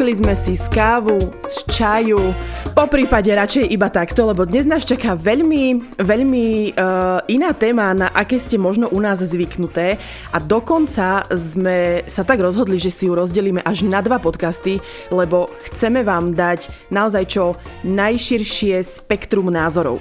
Zvykli sme si z kávu, z čaju, po prípade radšej iba takto, lebo dnes nás čaká veľmi, veľmi uh, iná téma, na aké ste možno u nás zvyknuté a dokonca sme sa tak rozhodli, že si ju rozdelíme až na dva podcasty, lebo chceme vám dať naozaj čo najširšie spektrum názorov.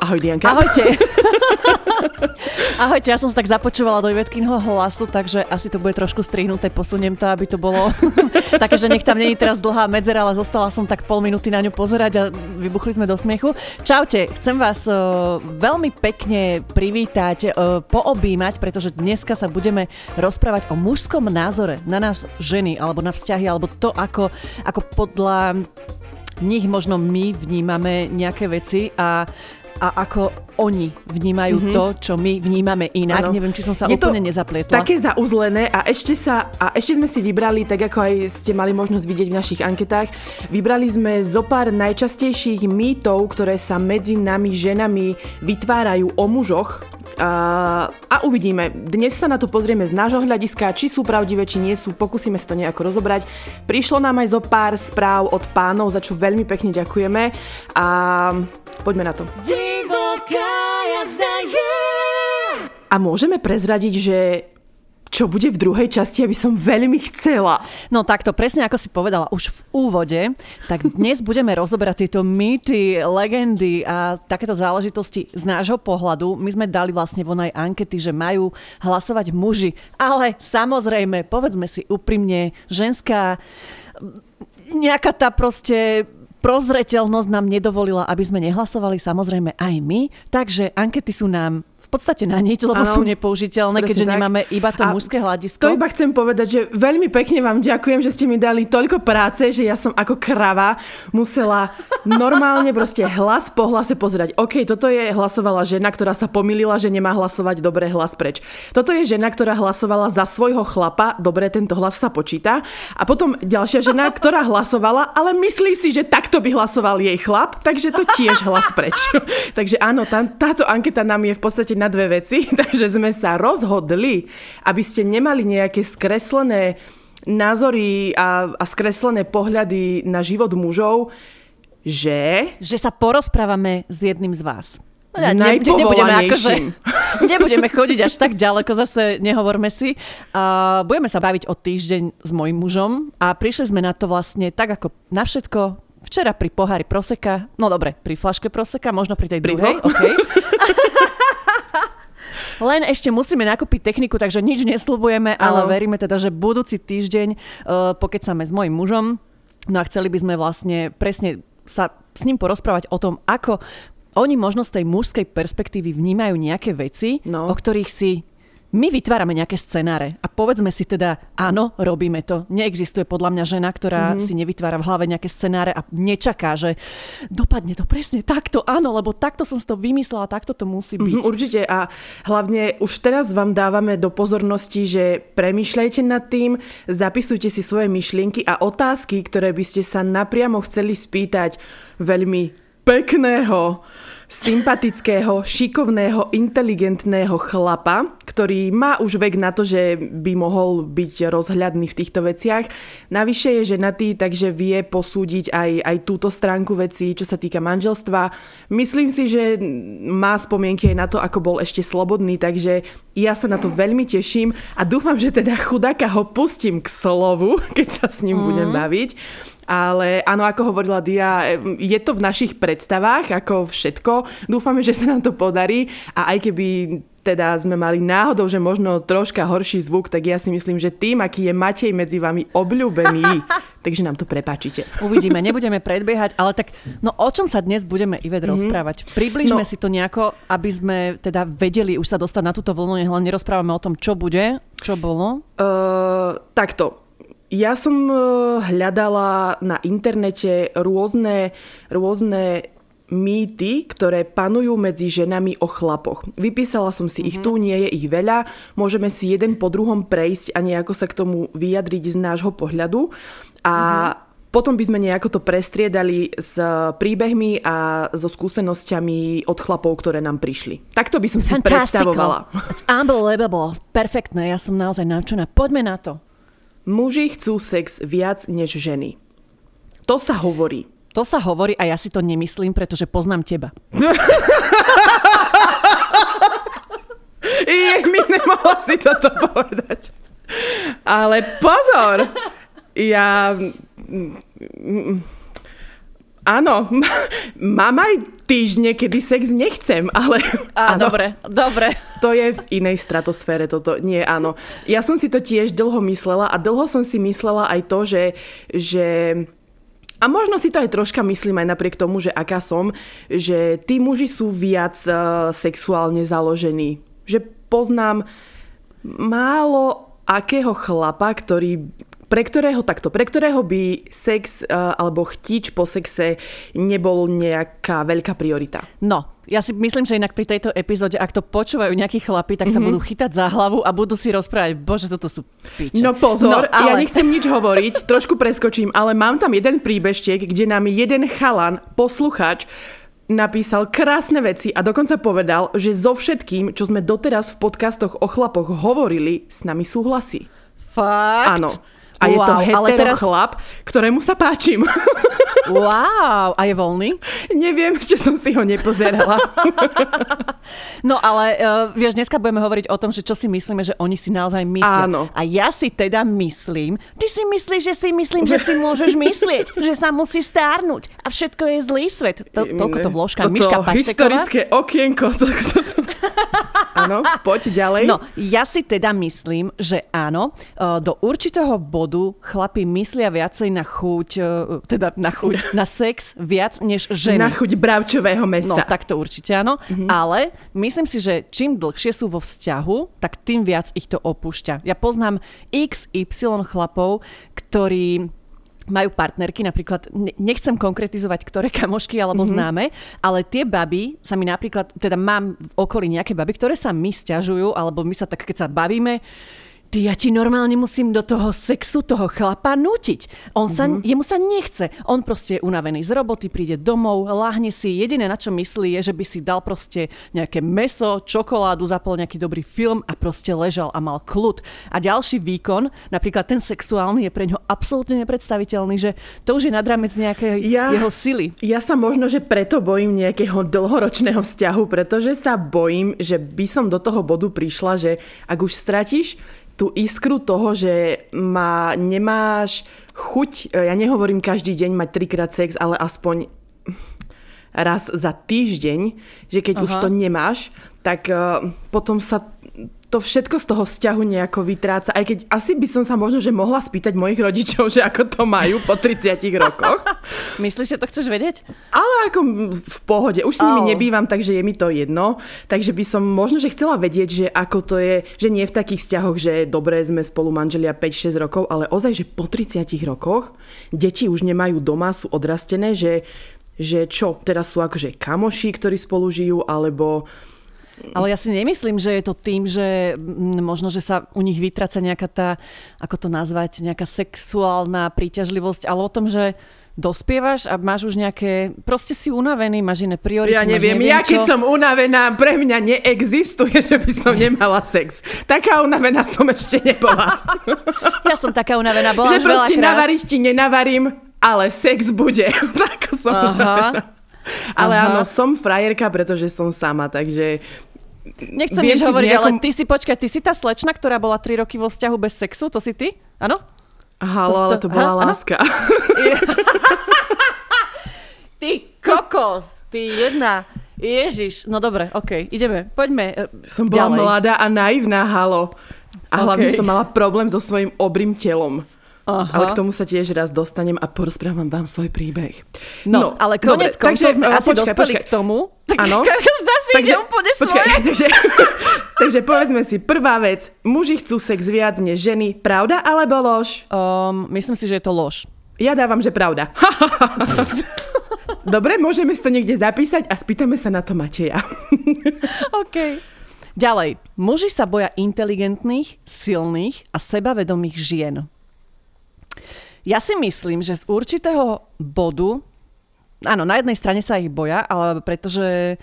Ahoj Dianka. Ahojte. Ahojte, ja som sa tak započúvala do Ivetkinho hlasu, takže asi to bude trošku strihnuté, posuniem to, aby to bolo také, že nech tam není teraz dlhá medzera, ale zostala som tak pol minúty na ňu pozerať a vybuchli sme do smiechu. Čaute, chcem vás uh, veľmi pekne privítať, uh, poobímať, pretože dneska sa budeme rozprávať o mužskom názore na nás ženy, alebo na vzťahy, alebo to, ako, ako podľa nich možno my vnímame nejaké veci a a ako oni vnímajú mm-hmm. to, čo my vnímame inak. Ano. Neviem, či som sa Je úplne nezaplietla. také zauzlené a ešte, sa, a ešte sme si vybrali, tak ako aj ste mali možnosť vidieť v našich anketách, vybrali sme zo pár najčastejších mýtov, ktoré sa medzi nami ženami vytvárajú o mužoch. A, uvidíme. Dnes sa na to pozrieme z nášho hľadiska, či sú pravdivé, či nie sú. Pokúsime sa to nejako rozobrať. Prišlo nám aj zo pár správ od pánov, za čo veľmi pekne ďakujeme. A Poďme na to. A môžeme prezradiť, že čo bude v druhej časti, aby som veľmi chcela. No takto, presne ako si povedala už v úvode, tak dnes budeme rozoberať tieto mýty, legendy a takéto záležitosti z nášho pohľadu. My sme dali vlastne von aj ankety, že majú hlasovať muži, ale samozrejme, povedzme si úprimne, ženská nejaká tá proste prozreteľnosť nám nedovolila, aby sme nehlasovali samozrejme aj my, takže ankety sú nám podstate na nič, lebo ano, sú nepoužiteľné, keďže tak. nemáme iba to a mužské hľadisko. To iba chcem povedať, že veľmi pekne vám ďakujem, že ste mi dali toľko práce, že ja som ako krava musela normálne proste hlas po hlase pozerať. OK, toto je hlasovala žena, ktorá sa pomýlila, že nemá hlasovať dobre hlas preč. Toto je žena, ktorá hlasovala za svojho chlapa, dobre, tento hlas sa počíta. A potom ďalšia žena, ktorá hlasovala, ale myslí si, že takto by hlasoval jej chlap, takže to tiež hlas preč. takže áno, tá, táto anketa nám je v podstate na dve veci, takže sme sa rozhodli, aby ste nemali nejaké skreslené názory a, a skreslené pohľady na život mužov, že... Že sa porozprávame s jedným z vás. Ja, ne, nebudeme, akože, nebudeme chodiť až tak ďaleko, zase nehovorme si. Uh, budeme sa baviť o týždeň s mojim mužom a prišli sme na to vlastne tak ako na všetko včera pri pohári proseka, no dobre, pri flaške proseka, možno pri tej druhej, okay. Len ešte musíme nakúpiť techniku, takže nič neslubujeme, ale veríme teda, že budúci týždeň uh, pokecame s mojim mužom. No a chceli by sme vlastne presne sa s ním porozprávať o tom, ako oni možno z tej mužskej perspektívy vnímajú nejaké veci, no. o ktorých si my vytvárame nejaké scenáre a povedzme si teda, áno, robíme to. Neexistuje podľa mňa žena, ktorá mm-hmm. si nevytvára v hlave nejaké scenáre a nečaká, že dopadne to presne takto, áno, lebo takto som si to vymyslela, takto to musí byť. Mm-hmm, určite a hlavne už teraz vám dávame do pozornosti, že premýšľajte nad tým, zapisujte si svoje myšlienky a otázky, ktoré by ste sa napriamo chceli spýtať veľmi pekného sympatického, šikovného, inteligentného chlapa, ktorý má už vek na to, že by mohol byť rozhľadný v týchto veciach. Navyše je ženatý, takže vie posúdiť aj, aj túto stránku veci, čo sa týka manželstva. Myslím si, že má spomienky aj na to, ako bol ešte slobodný, takže ja sa na to veľmi teším a dúfam, že teda chudáka ho pustím k slovu, keď sa s ním mm. budem baviť. Ale áno, ako hovorila Dia, je to v našich predstavách, ako všetko. Dúfame, že sa nám to podarí a aj keby teda sme mali náhodou, že možno troška horší zvuk, tak ja si myslím, že tým, aký je Matej medzi vami obľúbený, takže nám to prepáčite. Uvidíme, nebudeme predbiehať, ale tak no o čom sa dnes budeme Ivet mm-hmm. rozprávať? Približme no. si to nejako, aby sme teda vedeli už sa dostať na túto vlnu, len nerozprávame o tom, čo bude, čo bolo. Uh, takto, ja som e, hľadala na internete rôzne, rôzne mýty, ktoré panujú medzi ženami o chlapoch. Vypísala som si mm-hmm. ich mhm. tu, nie je ich veľa. Môžeme si jeden po druhom prejsť a nejako sa k tomu vyjadriť z nášho pohľadu. A mm-hmm. Potom by sme nejako to prestriedali s príbehmi a so skúsenosťami od chlapov, ktoré nám prišli. Takto by som si predstavovala. It's unbelievable. Perfektné, ja som naozaj naučená. Poďme na to. Muži chcú sex viac než ženy. To sa hovorí. To sa hovorí a ja si to nemyslím, pretože poznám teba. Je mi nemohla si toto povedať. Ale pozor! Ja... Áno, mám aj týždne, kedy sex nechcem, ale... Á, áno, dobre, dobre. To je v inej stratosfére, toto nie, áno. Ja som si to tiež dlho myslela a dlho som si myslela aj to, že, že a možno si to aj troška myslím aj napriek tomu, že aká som, že tí muži sú viac uh, sexuálne založení. Že poznám málo akého chlapa, ktorý pre ktorého takto, pre ktorého by sex uh, alebo chtič po sexe nebol nejaká veľká priorita. No, ja si myslím, že inak pri tejto epizóde, ak to počúvajú nejakí chlapi, tak mm-hmm. sa mhm. budú chytať za hlavu a budú si rozprávať, bože, toto sú piče. No pozor, no, ale... ja nechcem nič hovoriť, trošku preskočím, ale mám tam jeden príbežtek, kde nám jeden chalan, posluchač, napísal krásne veci a dokonca povedal, že so všetkým, čo sme doteraz v podcastoch o chlapoch hovorili, s nami súhlasí. Fakt? Áno. A wow, je to hetero teraz... chlap, ktorému sa páčim. Wow, a je voľný? Neviem, ešte som si ho nepozerala. no ale uh, vieš, dneska budeme hovoriť o tom, že čo si myslíme, že oni si naozaj myslia. Áno. A ja si teda myslím, ty si myslíš, že si myslím, že si môžeš myslieť, že sa musí stárnuť a všetko je zlý svet. To, toľko to vložka. Toto Miška historické okienko. To, to, to. Áno, poď ďalej. No, ja si teda myslím, že áno, uh, do určitého bodu chlapi myslia viacej na chuť, uh, teda na chuť, na sex viac než ženy. Na chuť bravčového mesta. No, tak to určite áno. Mm-hmm. Ale myslím si, že čím dlhšie sú vo vzťahu, tak tým viac ich to opúšťa. Ja poznám XY chlapov, ktorí majú partnerky, napríklad, nechcem konkretizovať, ktoré kamošky alebo mm-hmm. známe, ale tie baby sa mi napríklad, teda mám v okolí nejaké baby, ktoré sa mi stiažujú, alebo my sa tak, keď sa bavíme, Ty, ja ti normálne musím do toho sexu toho chlapa nútiť. On sa, mm-hmm. jemu sa nechce. On proste je unavený z roboty, príde domov, láhne si. Jediné, na čo myslí, je, že by si dal proste nejaké meso, čokoládu, zapol nejaký dobrý film a proste ležal a mal kľud. A ďalší výkon, napríklad ten sexuálny, je pre ňo absolútne nepredstaviteľný, že to už je nad rámec nejakej ja, jeho sily. Ja sa možno, že preto bojím nejakého dlhoročného vzťahu, pretože sa bojím, že by som do toho bodu prišla, že ak už stratíš tú iskru toho, že má, nemáš chuť, ja nehovorím každý deň mať trikrát sex, ale aspoň raz za týždeň, že keď Aha. už to nemáš, tak uh, potom sa to všetko z toho vzťahu nejako vytráca, aj keď asi by som sa možno, že mohla spýtať mojich rodičov, že ako to majú po 30 rokoch. Myslíš, že to chceš vedieť? Ale ako v pohode. Už s nimi oh. nebývam, takže je mi to jedno. Takže by som možno, že chcela vedieť, že ako to je, že nie v takých vzťahoch, že dobre sme spolu manželia 5-6 rokov, ale ozaj, že po 30 rokoch deti už nemajú doma, sú odrastené, že že čo, teraz sú akože kamoši, ktorí spolu žijú, alebo ale ja si nemyslím, že je to tým, že možno, že sa u nich vytraca nejaká tá, ako to nazvať, nejaká sexuálna príťažlivosť, ale o tom, že dospievaš a máš už nejaké, proste si unavený, máš iné priority. Ja neviem, neviem ja keď čo... som unavená, pre mňa neexistuje, že by som nemala sex. Taká unavená som ešte nebola. Ja som taká unavená, bola Že proste navariť ti nenavarím, ale sex bude. tak som Aha. Ale Aha. áno, som frajerka, pretože som sama, takže Nechcem nič hovoriť, nejakom... ale ty si, počkaj, ty si tá slečna, ktorá bola 3 roky vo vzťahu bez sexu? To si ty? Áno? Halo, to, ale to bola ha, láska. ty kokos, ty jedna. Ježiš, no dobre, ok, ideme, poďme uh, Som bola ďalej. mladá a naivná, halo. A hlavne okay. som mala problém so svojím obrým telom. Aha. Ale k tomu sa tiež raz dostanem a porozprávam vám svoj príbeh. No, no ale konec dobre, koncov sme asi počkaj, dospeli počkaj. k tomu. Áno. Každá si takže, úplne počkaj, svoje. Takže, takže povedzme si, prvá vec. Muži chcú sex viac než ženy. Pravda alebo lož? Um, myslím si, že je to lož. Ja dávam, že pravda. Dobre, môžeme si to niekde zapísať a spýtame sa na to Mateja. OK. Ďalej. Muži sa boja inteligentných, silných a sebavedomých žien. Ja si myslím, že z určitého bodu, áno, na jednej strane sa ich boja, ale pretože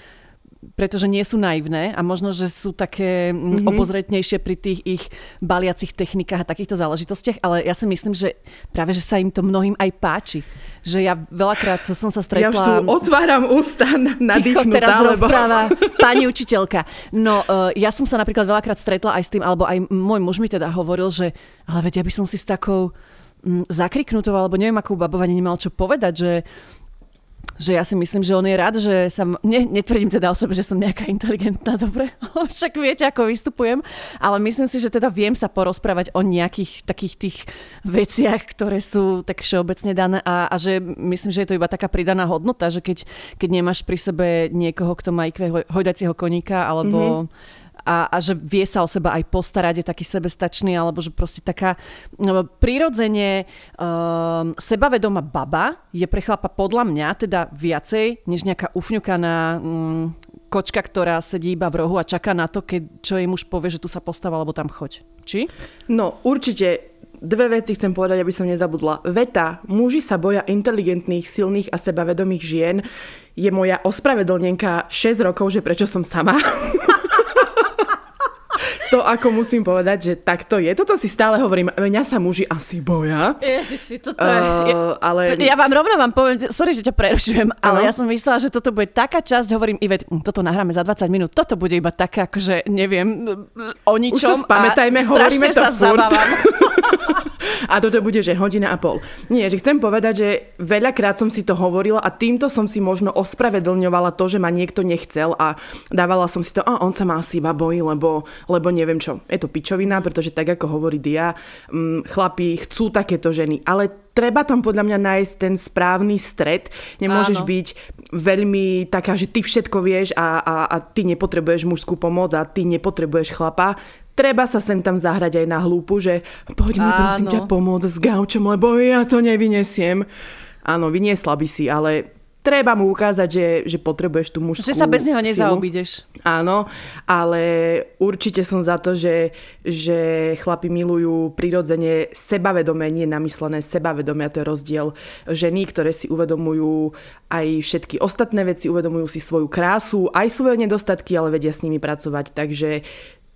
pretože nie sú naivné a možno, že sú také mm-hmm. obozretnejšie pri tých ich baliacich technikách a takýchto záležitostiach, ale ja si myslím, že práve, že sa im to mnohým aj páči. Že ja veľakrát som sa stretla... Ja už tu otváram ústa nadýchnutá, teraz lebo... rozpráva pani učiteľka. No, uh, ja som sa napríklad veľakrát stretla aj s tým, alebo aj môj muž mi teda hovoril, že ale veď ja by som si s takou zakriknutou, alebo neviem, akú babovanie nemal čo povedať, že že ja si myslím, že on je rád, že sa... Ne, netvrdím teda o sebe, že som nejaká inteligentná, dobre? Však viete, ako vystupujem. Ale myslím si, že teda viem sa porozprávať o nejakých takých tých veciach, ktoré sú tak všeobecne dané a, a že myslím, že je to iba taká pridaná hodnota, že keď, keď nemáš pri sebe niekoho, kto má IQ hojdacieho koníka alebo mm-hmm a, a že vie sa o seba aj postarať, je taký sebestačný, alebo že proste taká no, prirodzene um, sebavedomá baba je pre chlapa podľa mňa teda viacej, než nejaká ufňukaná um, kočka, ktorá sedí iba v rohu a čaká na to, keď čo jej muž povie, že tu sa postáva, alebo tam choď. Či? No, určite Dve veci chcem povedať, aby som nezabudla. Veta, muži sa boja inteligentných, silných a sebavedomých žien je moja ospravedlnenka 6 rokov, že prečo som sama. to ako musím povedať, že takto je. Toto si stále hovorím, mňa sa muži asi boja. Ježiši, toto je... Uh, ale... Ja vám rovno vám poviem, sorry, že ťa prerušujem, ale ja som myslela, že toto bude taká časť, hovorím Ivet, hm, toto nahráme za 20 minút, toto bude iba také, akože neviem, o ničom. Už sa spamätajme, hovoríme to sa furt. a toto bude, že hodina a pol. Nie, že chcem povedať, že veľakrát som si to hovorila a týmto som si možno ospravedlňovala to, že ma niekto nechcel a dávala som si to, a on sa ma asi iba bojí, lebo, lebo neviem čo. Je to pičovina, pretože tak ako hovorí Dia, hm, chlapí chcú takéto ženy, ale treba tam podľa mňa nájsť ten správny stred. Nemôžeš Áno. byť veľmi taká, že ty všetko vieš a, a, a ty nepotrebuješ mužskú pomoc a ty nepotrebuješ chlapa treba sa sem tam zahrať aj na hlúpu, že poď mi prosím ťa pomôcť s gaučom, lebo ja to nevyniesiem. Áno, vyniesla by si, ale treba mu ukázať, že, že potrebuješ tú mužskú Že sa bez neho nezaobídeš. Áno, ale určite som za to, že, že chlapi milujú prirodzene sebavedomé, nie namyslené sebavedomé, a to je rozdiel ženy, ktoré si uvedomujú aj všetky ostatné veci, uvedomujú si svoju krásu, aj svoje nedostatky, ale vedia s nimi pracovať. Takže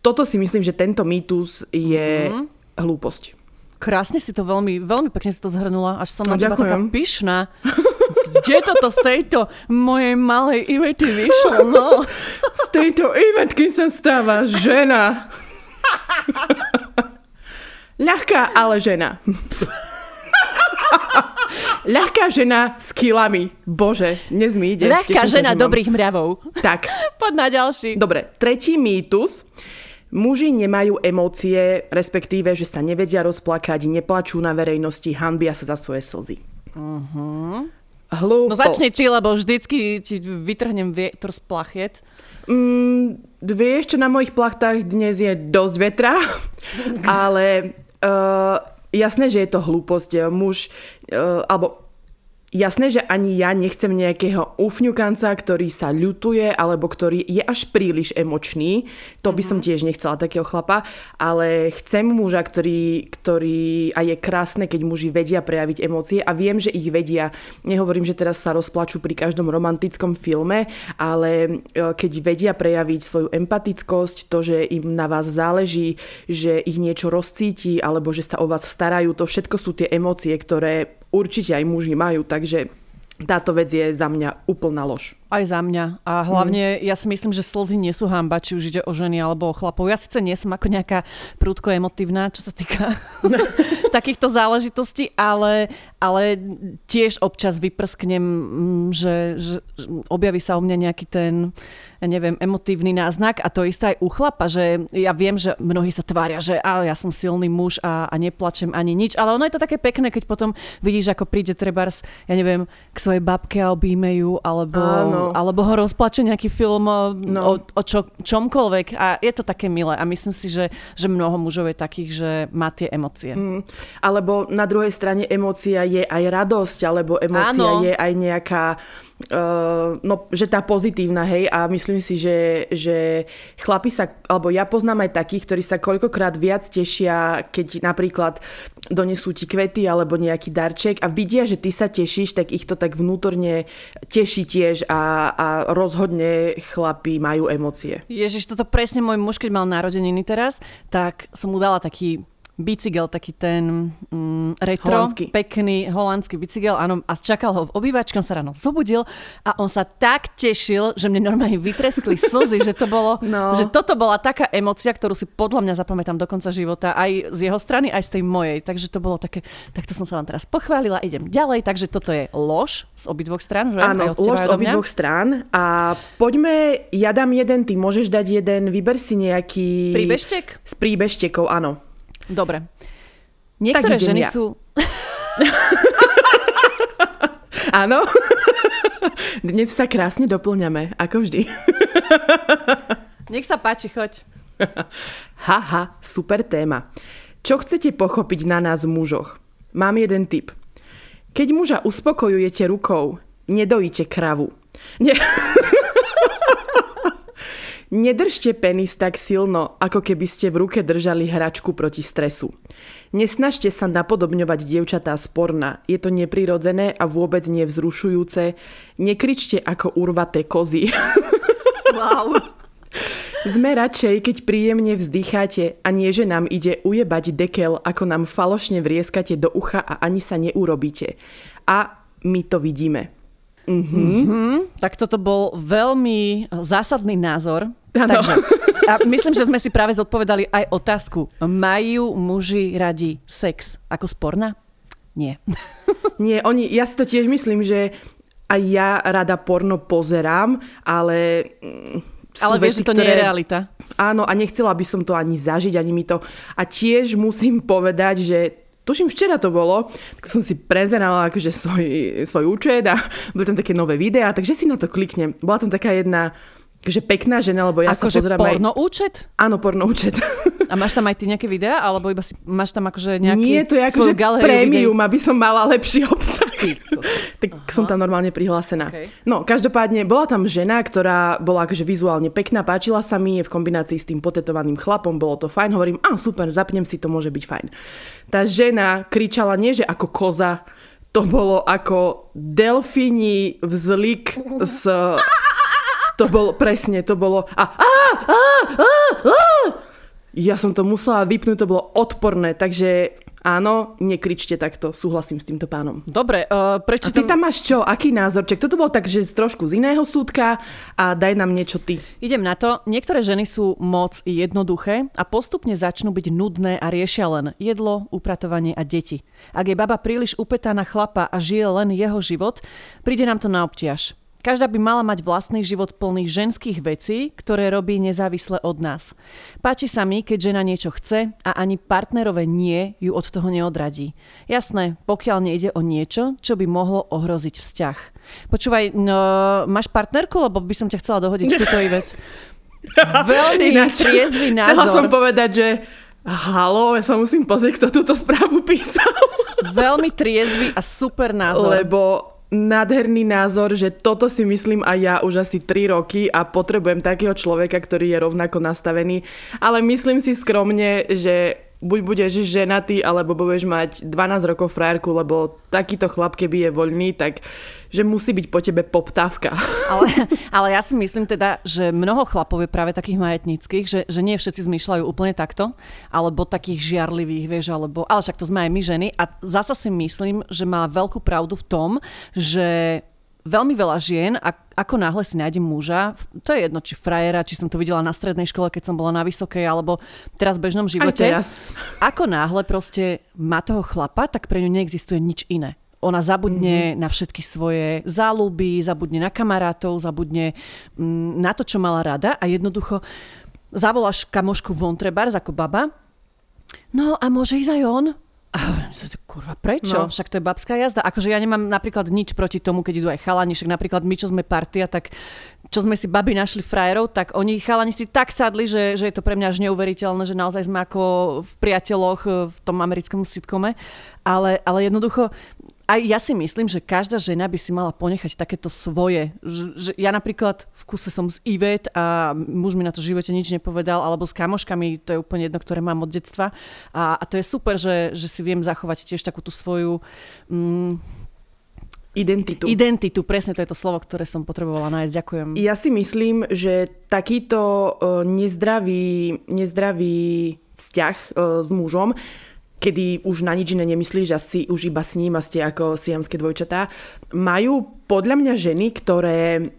toto si myslím, že tento mýtus je mm-hmm. hlúposť. Krásne si to veľmi, veľmi pekne si to zhrnula, až som no, na teba taká pyšná. Kde toto z tejto mojej malej Ivety vyšlo? No. Z tejto Ivetky sa stáva žena. Ľahká, ale žena. Ľahká žena s kilami. Bože, dnes mi ide. Ľahká žena sa, dobrých mravov. Tak. Poď na ďalší. Dobre, tretí mýtus Muži nemajú emócie, respektíve, že sa nevedia rozplakať, neplačú na verejnosti, hanbia sa za svoje slzy. Uh-huh. No začni ty, lebo vždycky ti vytrhnem vietor z plachiet. Mm, vieš, čo na mojich plachtách dnes je dosť vetra, ale uh, jasné, že je to hlúposť. Muž, uh, alebo Jasné, že ani ja nechcem nejakého ufňukanca, ktorý sa ľutuje alebo ktorý je až príliš emočný. To by som mhm. tiež nechcela takého chlapa, ale chcem muža, ktorý, ktorý a je krásne, keď muži vedia prejaviť emócie a viem, že ich vedia. Nehovorím, že teraz sa rozplačú pri každom romantickom filme, ale e, keď vedia prejaviť svoju empatickosť, to, že im na vás záleží, že ich niečo rozcíti alebo že sa o vás starajú, to všetko sú tie emócie, ktoré určite aj muži majú, takže táto vec je za mňa úplná lož. Aj za mňa. A hlavne mm. ja si myslím, že slzy nie sú hamba, či už ide o ženy alebo o chlapov. Ja síce nie som ako nejaká prúdko emotívna, čo sa týka takýchto záležitostí, ale, ale tiež občas vyprsknem, mm, že, že objaví sa u mňa nejaký ten ja neviem, emotívny náznak a to isté aj u chlapa, že ja viem, že mnohí sa tvária, že ale ja som silný muž a, a neplačem ani nič, ale ono je to také pekné, keď potom vidíš, ako príde trebárs, ja neviem, k svojej babke a obíme ju, alebo, alebo ho rozplače nejaký film no. o, o čo, čomkoľvek a je to také milé a myslím si, že, že mnoho mužov je takých, že má tie emócie. Mm. Alebo na druhej strane emócia je aj radosť, alebo emócia Áno. je aj nejaká Uh, no, že tá pozitívna, hej, a myslím si, že, že chlapi sa, alebo ja poznám aj takých, ktorí sa koľkokrát viac tešia, keď napríklad donesú ti kvety alebo nejaký darček a vidia, že ty sa tešíš, tak ich to tak vnútorne teší tiež a, a rozhodne chlapi majú emócie. Ježiš, toto presne môj muž, keď mal narodeniny teraz, tak som mu dala taký bicykel, taký ten mm, retro, Holandský. pekný holandský bicykel, áno, a čakal ho v obývačke, on sa ráno zobudil a on sa tak tešil, že mne normálne vytreskli slzy, že to bolo, No. že toto bola taká emocia, ktorú si podľa mňa zapamätám do konca života, aj z jeho strany, aj z tej mojej, takže to bolo také, takto som sa vám teraz pochválila, idem ďalej, takže toto je lož z obidvoch strán, že? Áno, lož z obidvoch strán a poďme, ja dám jeden, ty môžeš dať jeden, vyber si nejaký... Príbeštek? S príbeštekov, áno. Dobre. Niektoré idem ženy ja. sú... Áno. Dnes sa krásne doplňame, ako vždy. Nech sa páči, choď. Haha, super téma. Čo chcete pochopiť na nás mužoch? Mám jeden tip. Keď muža uspokojujete rukou, nedojíte kravu. Nie. Nedržte penis tak silno, ako keby ste v ruke držali hračku proti stresu. Nesnažte sa napodobňovať dievčatá sporna, je to neprirodzené a vôbec nevzrušujúce. Nekričte ako urvaté kozy. Wow. Sme radšej, keď príjemne vzdycháte a nie, že nám ide ujebať dekel, ako nám falošne vrieskate do ucha a ani sa neurobíte. A my to vidíme. Tak toto bol veľmi zásadný názor. Áno. Takže, a myslím, že sme si práve zodpovedali aj otázku. Majú muži radi sex ako sporna? Nie. Nie, oni, ja si to tiež myslím, že aj ja rada porno pozerám, ale... mm, Ale vieš, veci, že to nie je realita. Áno, a nechcela by som to ani zažiť, ani mi to... A tiež musím povedať, že tuším, včera to bolo, tak som si prezerala akože svoj, svoj účet a boli tam také nové videá, takže si na to kliknem. Bola tam taká jedna akože pekná žena, lebo ja akože sa pozerám aj... porno účet? Áno, porno účet. A máš tam aj ty nejaké videá? Alebo iba si, máš tam akože nejaký Nie, to je akože prémium, aby som mala lepší obsah. tak som tam normálne prihlásená. Okay. No, každopádne bola tam žena, ktorá bola akože vizuálne pekná, páčila sa mi, je v kombinácii s tým potetovaným chlapom, bolo to fajn, hovorím, a super, zapnem si, to môže byť fajn. Tá žena kričala nie, že ako koza, to bolo ako delfíni vzlik z... To bolo, presne, to bolo... A, a, a, a, a, ja som to musela vypnúť, to bolo odporné, takže áno, nekričte takto, súhlasím s týmto pánom. Dobre, uh, prečo ty tam máš čo? Aký názorček? Toto bolo tak, že z trošku z iného súdka a daj nám niečo ty. Idem na to. Niektoré ženy sú moc jednoduché a postupne začnú byť nudné a riešia len jedlo, upratovanie a deti. Ak je baba príliš upätá na chlapa a žije len jeho život, príde nám to na obťaž. Každá by mala mať vlastný život plný ženských vecí, ktoré robí nezávisle od nás. Páči sa mi, keď žena niečo chce a ani partnerové nie ju od toho neodradí. Jasné, pokiaľ nejde o niečo, čo by mohlo ohroziť vzťah. Počúvaj, no, máš partnerku, lebo by som ťa chcela dohodiť túto vec. Veľmi Ináč, triezvy Chcela som názor. povedať, že halo, ja sa musím pozrieť, kto túto správu písal. Veľmi triezvy a super názor. Lebo nádherný názor, že toto si myslím aj ja už asi 3 roky a potrebujem takého človeka, ktorý je rovnako nastavený. Ale myslím si skromne, že buď budeš ženatý, alebo budeš mať 12 rokov frajerku, lebo takýto chlap, keby je voľný, tak že musí byť po tebe poptávka. Ale, ale ja si myslím teda, že mnoho chlapov je práve takých majetníckých, že, že nie všetci zmýšľajú úplne takto, alebo takých žiarlivých, vieš, alebo, ale však to sme aj my ženy. A zasa si myslím, že má veľkú pravdu v tom, že veľmi veľa žien, ak, ako náhle si nájdem muža, to je jedno, či frajera, či som to videla na strednej škole, keď som bola na vysokej, alebo teraz v bežnom Aj živote. teraz. Ako náhle proste má toho chlapa, tak pre ňu neexistuje nič iné. Ona zabudne mm-hmm. na všetky svoje záľuby, zabudne na kamarátov, zabudne mm, na to, čo mala rada a jednoducho zavoláš kamošku von trebárs ako baba. No a môže ísť aj on? A kurva, prečo? No. Však to je babská jazda. Akože ja nemám napríklad nič proti tomu, keď idú aj chalani, však napríklad my, čo sme partia, tak čo sme si babi našli frajerov, tak oni chalani si tak sadli, že, že je to pre mňa až neuveriteľné, že naozaj sme ako v priateľoch v tom americkom sitkome. Ale, ale jednoducho, a ja si myslím, že každá žena by si mala ponechať takéto svoje. Že, že ja napríklad v kuse som z Ivet a muž mi na to živote nič nepovedal, alebo s kamoškami, to je úplne jedno, ktoré mám od detstva. A, a to je super, že, že si viem zachovať tiež takú tú svoju... Mm, Identitu. Identitu, presne to je to slovo, ktoré som potrebovala nájsť. Ďakujem. Ja si myslím, že takýto uh, nezdravý, nezdravý vzťah uh, s mužom kedy už na nič iné nemyslíš a si už iba s ním a ste ako siamské dvojčatá, majú podľa mňa ženy, ktoré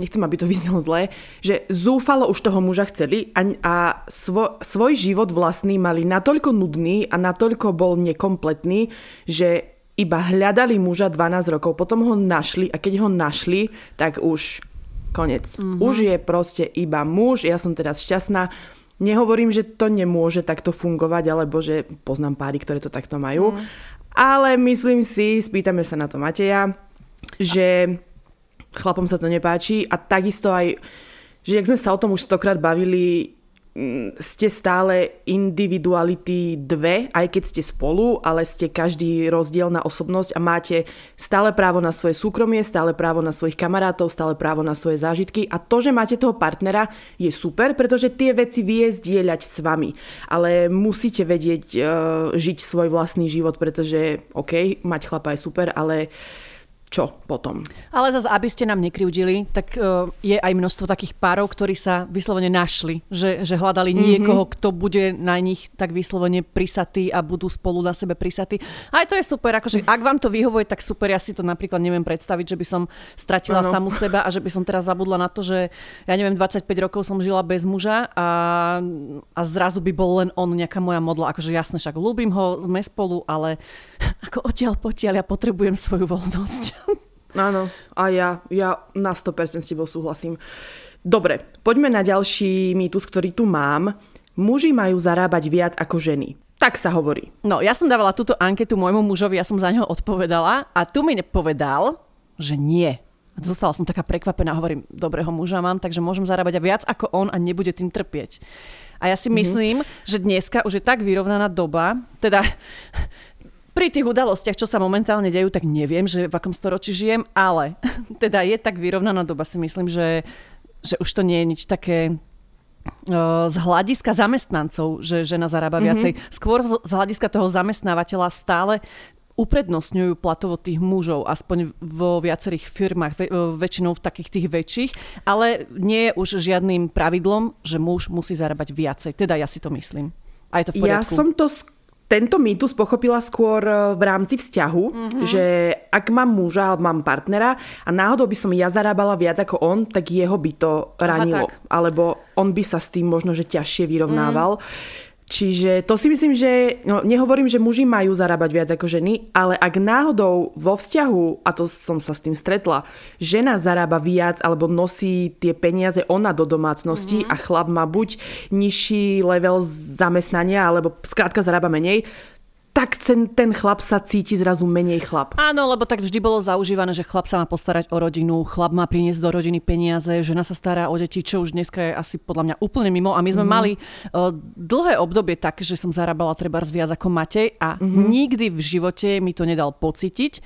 nechcem, aby to vyznelo zle, že zúfalo už toho muža chceli a, a svo, svoj život vlastný mali natoľko nudný a natoľko bol nekompletný, že iba hľadali muža 12 rokov, potom ho našli a keď ho našli, tak už konec. Mm-hmm. Už je proste iba muž, ja som teraz šťastná, Nehovorím, že to nemôže takto fungovať, alebo že poznám páry, ktoré to takto majú. Mm. Ale myslím si, spýtame sa na to Mateja, že chlapom sa to nepáči a takisto aj, že jak sme sa o tom už stokrát bavili, ste stále individuality dve, aj keď ste spolu, ale ste každý rozdielna osobnosť a máte stále právo na svoje súkromie, stále právo na svojich kamarátov, stále právo na svoje zážitky a to, že máte toho partnera je super, pretože tie veci vie zdieľať s vami. Ale musíte vedieť uh, žiť svoj vlastný život, pretože OK, mať chlapa je super, ale uh, čo potom. Ale zase, aby ste nám nekryudili, tak uh, je aj množstvo takých párov, ktorí sa vyslovene našli, že, že hľadali mm-hmm. niekoho, kto bude na nich tak vyslovene prisatý a budú spolu na sebe prisatí. Aj to je super, akože ak vám to vyhovuje, tak super, ja si to napríklad neviem predstaviť, že by som stratila ano. samu seba a že by som teraz zabudla na to, že ja neviem, 25 rokov som žila bez muža a, a zrazu by bol len on nejaká moja modla. Akože jasne, však ľúbim ho, sme spolu, ale ako odtiaľ potiaľ ja potrebujem svoju voľnosť. Áno, a ja, ja na 100% s tebou súhlasím. Dobre, poďme na ďalší mýtus, ktorý tu mám. Muži majú zarábať viac ako ženy. Tak sa hovorí. No, ja som dávala túto anketu môjmu mužovi, ja som za neho odpovedala a tu mi nepovedal, že nie. Zostala som taká prekvapená, hovorím, dobrého muža mám, takže môžem zarábať viac ako on a nebude tým trpieť. A ja si mm-hmm. myslím, že dneska už je tak vyrovnaná doba, teda pri tých udalostiach, čo sa momentálne dejú, tak neviem, že v akom storočí žijem, ale teda je tak vyrovnaná doba, si myslím, že, že už to nie je nič také z hľadiska zamestnancov, že žena zarába mm-hmm. viacej. Skôr z hľadiska toho zamestnávateľa stále uprednostňujú platovo tých mužov, aspoň vo viacerých firmách, väčšinou v takých tých väčších, ale nie je už žiadnym pravidlom, že muž musí zarábať viacej. Teda ja si to myslím. A je to v poriadku. Ja som to sk- tento mýtus pochopila skôr e, v rámci vzťahu, mm-hmm. že ak mám muža alebo mám partnera a náhodou by som ja zarábala viac ako on, tak jeho by to ranilo. Aha, alebo on by sa s tým možno, že ťažšie vyrovnával. Mm. Čiže to si myslím, že no, nehovorím, že muži majú zarábať viac ako ženy, ale ak náhodou vo vzťahu, a to som sa s tým stretla, žena zarába viac alebo nosí tie peniaze ona do domácnosti mm-hmm. a chlap má buď nižší level zamestnania alebo skrátka zarába menej, tak ten, ten chlap sa cíti zrazu menej chlap. Áno, lebo tak vždy bolo zaužívané, že chlap sa má postarať o rodinu, chlap má priniesť do rodiny peniaze, žena sa stará o deti, čo už dneska je asi podľa mňa úplne mimo. A my sme mm. mali uh, dlhé obdobie tak, že som zarábala treba viac ako Matej a mm-hmm. nikdy v živote mi to nedal pocítiť.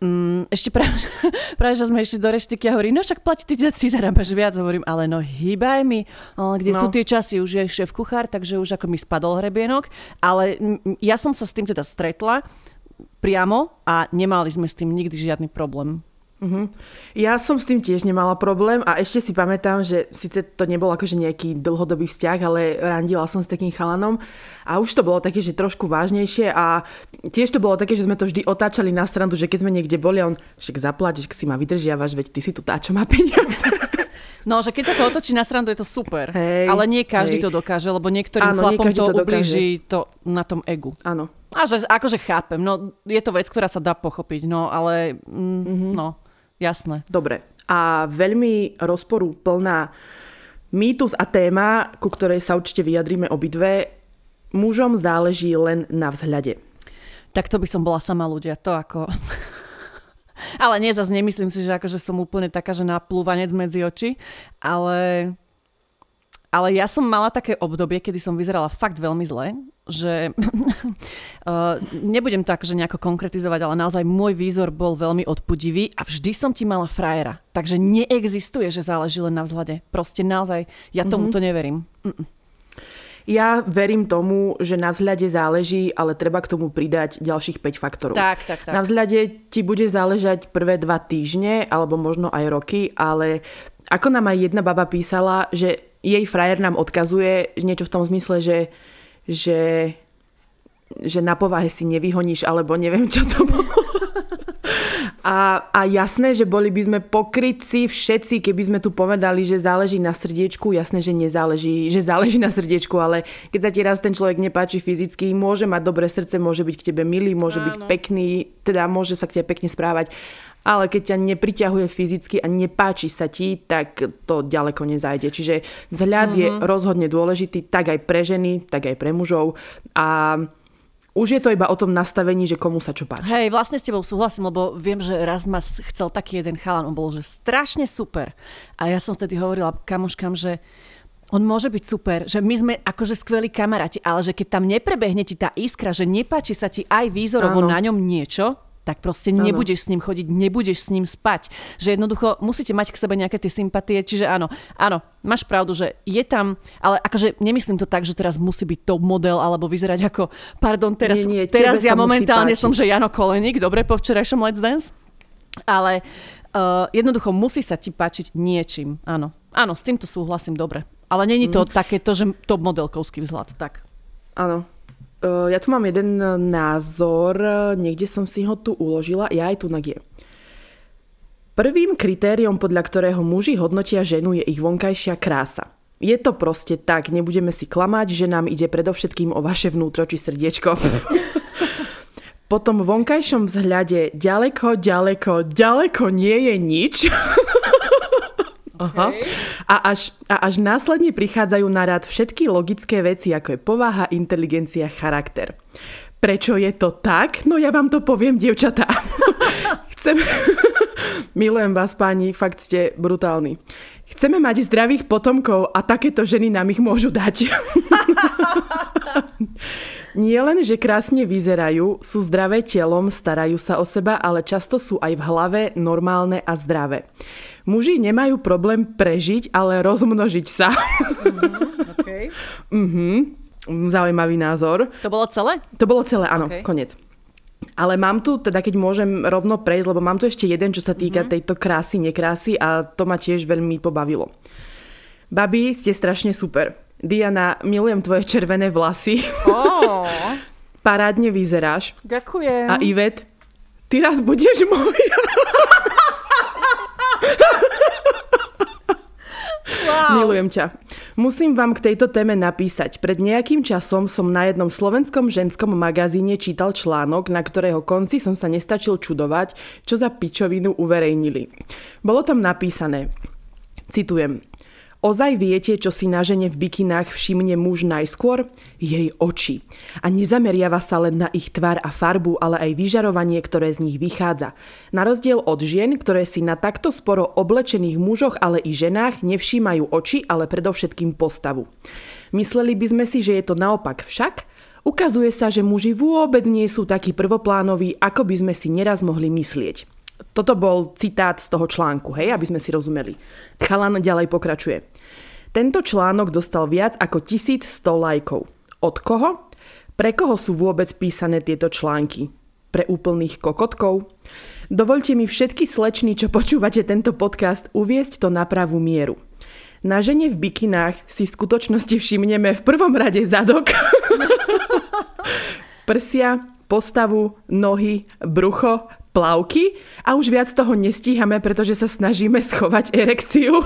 Mm, ešte práve, práve, že sme išli do reštiky a hovorí, no však plať, ty, ty zarábaš viac. Hovorím, ale no hýbaj mi, kde no. sú tie časy, už je šéf kuchár, takže už ako mi spadol hrebienok. Ale ja som sa s tým teda stretla priamo a nemali sme s tým nikdy žiadny problém. Uh-huh. Ja som s tým tiež nemala problém a ešte si pamätám, že síce to nebol akože nejaký dlhodobý vzťah, ale randila som s takým chalanom a už to bolo také, že trošku vážnejšie a tiež to bolo také, že sme to vždy otáčali na strandu, že keď sme niekde boli, on však zaplať, že si ma vydržiavaš, veď ty si tu tá, čo má peniaze. No, že keď sa to otočí na strandu, je to super. Hej, ale nie každý hej. to dokáže, lebo niektorým Áno, chlapom to, to ublíži to na tom egu. Áno. A že akože chápem, no je to vec, ktorá sa dá pochopiť, no ale mm, mm-hmm. no Jasné. Dobre. A veľmi rozporu plná mýtus a téma, ku ktorej sa určite vyjadríme obidve, mužom záleží len na vzhľade. Tak to by som bola sama ľudia, to ako... ale nie, zase nemyslím si, že akože som úplne taká, že naplúvanec medzi oči, ale ale ja som mala také obdobie, kedy som vyzerala fakt veľmi zle, že uh, nebudem tak, že nejako konkretizovať, ale naozaj môj výzor bol veľmi odpudivý a vždy som ti mala frajera. Takže neexistuje, že záleží len na vzhľade. Proste naozaj, ja tomu mm-hmm. to neverím. Mm-mm. Ja verím tomu, že na vzhľade záleží, ale treba k tomu pridať ďalších 5 faktorov. Tak, tak, tak. Na vzhľade ti bude záležať prvé dva týždne, alebo možno aj roky, ale ako nám aj jedna baba písala, že jej frajer nám odkazuje niečo v tom zmysle, že, že, že na povahe si nevyhoníš, alebo neviem, čo to bolo. A, a jasné, že boli by sme pokryci všetci, keby sme tu povedali, že záleží na srdiečku. Jasné, že nezáleží, že záleží na srdiečku, ale keď sa ti raz ten človek nepáči fyzicky, môže mať dobré srdce, môže byť k tebe milý, môže Áno. byť pekný, teda môže sa k tebe pekne správať. Ale keď ťa nepriťahuje fyzicky a nepáči sa ti, tak to ďaleko nezajde. Čiže vzhľad mm-hmm. je mhm. rozhodne dôležitý tak aj pre ženy, tak aj pre mužov. A už je to iba o tom nastavení, že komu sa čo páči. Hej, vlastne s tebou súhlasím, lebo viem, že raz ma chcel taký jeden chalan, on bol že strašne super. A ja som vtedy hovorila kamoškám, že on môže byť super, že my sme akože skvelí kamaráti, ale že keď tam neprebehne ti tá iskra, že nepáči sa ti aj výzorovo Áno. na ňom niečo, tak proste ano. nebudeš s ním chodiť, nebudeš s ním spať. Že jednoducho musíte mať k sebe nejaké tie sympatie, čiže áno, áno, máš pravdu, že je tam, ale akože nemyslím to tak, že teraz musí byť top model alebo vyzerať ako, pardon, teraz, nie, nie, teraz ja momentálne som, že Jano Koleník, dobre, po včerajšom Let's Dance, ale uh, jednoducho musí sa ti páčiť niečím, áno. Áno, s týmto súhlasím, dobre. Ale není to mm. takéto, že top modelkovský vzhľad, tak. Áno, ja tu mám jeden názor, niekde som si ho tu uložila, ja aj tu je. Prvým kritériom, podľa ktorého muži hodnotia ženu, je ich vonkajšia krása. Je to proste tak, nebudeme si klamať, že nám ide predovšetkým o vaše vnútro či srdiečko. Po tom vonkajšom vzhľade ďaleko, ďaleko, ďaleko nie je nič. Aha. A, až, a až následne prichádzajú na rad všetky logické veci, ako je povaha, inteligencia, charakter. Prečo je to tak? No ja vám to poviem, dievčatá. Chcem... Milujem vás, páni, fakt ste brutálni. Chceme mať zdravých potomkov a takéto ženy nám ich môžu dať. Nie len, že krásne vyzerajú, sú zdravé telom, starajú sa o seba, ale často sú aj v hlave normálne a zdravé. Muži nemajú problém prežiť, ale rozmnožiť sa. Uh-huh, okay. uh-huh. Zaujímavý názor. To bolo celé? To bolo celé, áno, okay. konec. Ale mám tu, teda keď môžem rovno prejsť, lebo mám tu ešte jeden, čo sa týka mm-hmm. tejto krásy, nekrásy a to ma tiež veľmi pobavilo. Babi, ste strašne super. Diana, milujem tvoje červené vlasy. Oh. Parádne vyzeráš. Ďakujem. A Ivet, ty raz budeš moja. Wow. Milujem ťa. Musím vám k tejto téme napísať. Pred nejakým časom som na jednom slovenskom ženskom magazíne čítal článok, na ktorého konci som sa nestačil čudovať, čo za pičovinu uverejnili. Bolo tam napísané, citujem, Ozaj viete, čo si na žene v bikinách všimne muž najskôr? Jej oči. A nezameriava sa len na ich tvar a farbu, ale aj vyžarovanie, ktoré z nich vychádza. Na rozdiel od žien, ktoré si na takto sporo oblečených mužoch, ale i ženách nevšímajú oči, ale predovšetkým postavu. Mysleli by sme si, že je to naopak však? Ukazuje sa, že muži vôbec nie sú takí prvoplánoví, ako by sme si neraz mohli myslieť. Toto bol citát z toho článku, hej, aby sme si rozumeli. Chalan ďalej pokračuje. Tento článok dostal viac ako 1100 lajkov. Od koho? Pre koho sú vôbec písané tieto články? Pre úplných kokotkov? Dovolte mi všetky slečny, čo počúvate tento podcast, uviesť to na pravú mieru. Na žene v bikinách si v skutočnosti všimneme v prvom rade zadok, prsia, postavu, nohy, brucho, plavky a už viac toho nestíhame, pretože sa snažíme schovať erekciu.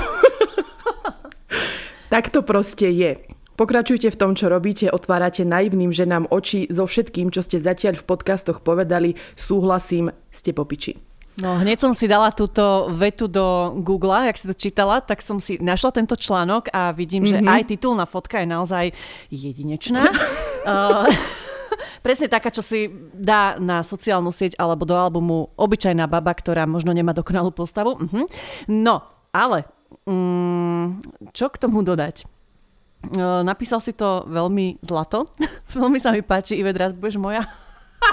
tak to proste je. Pokračujte v tom, čo robíte, otvárate naivným ženám oči so všetkým, čo ste zatiaľ v podcastoch povedali. Súhlasím, ste popiči. No hneď som si dala túto vetu do Google, jak si to čítala, tak som si našla tento článok a vidím, mm-hmm. že mhm. aj titulná fotka je naozaj jedinečná. uh, presne taká, čo si dá na sociálnu sieť alebo do albumu obyčajná baba, ktorá možno nemá dokonalú postavu. Mhm. No, ale mm, čo k tomu dodať? napísal si to veľmi zlato. veľmi sa mi páči, Ive, raz budeš moja.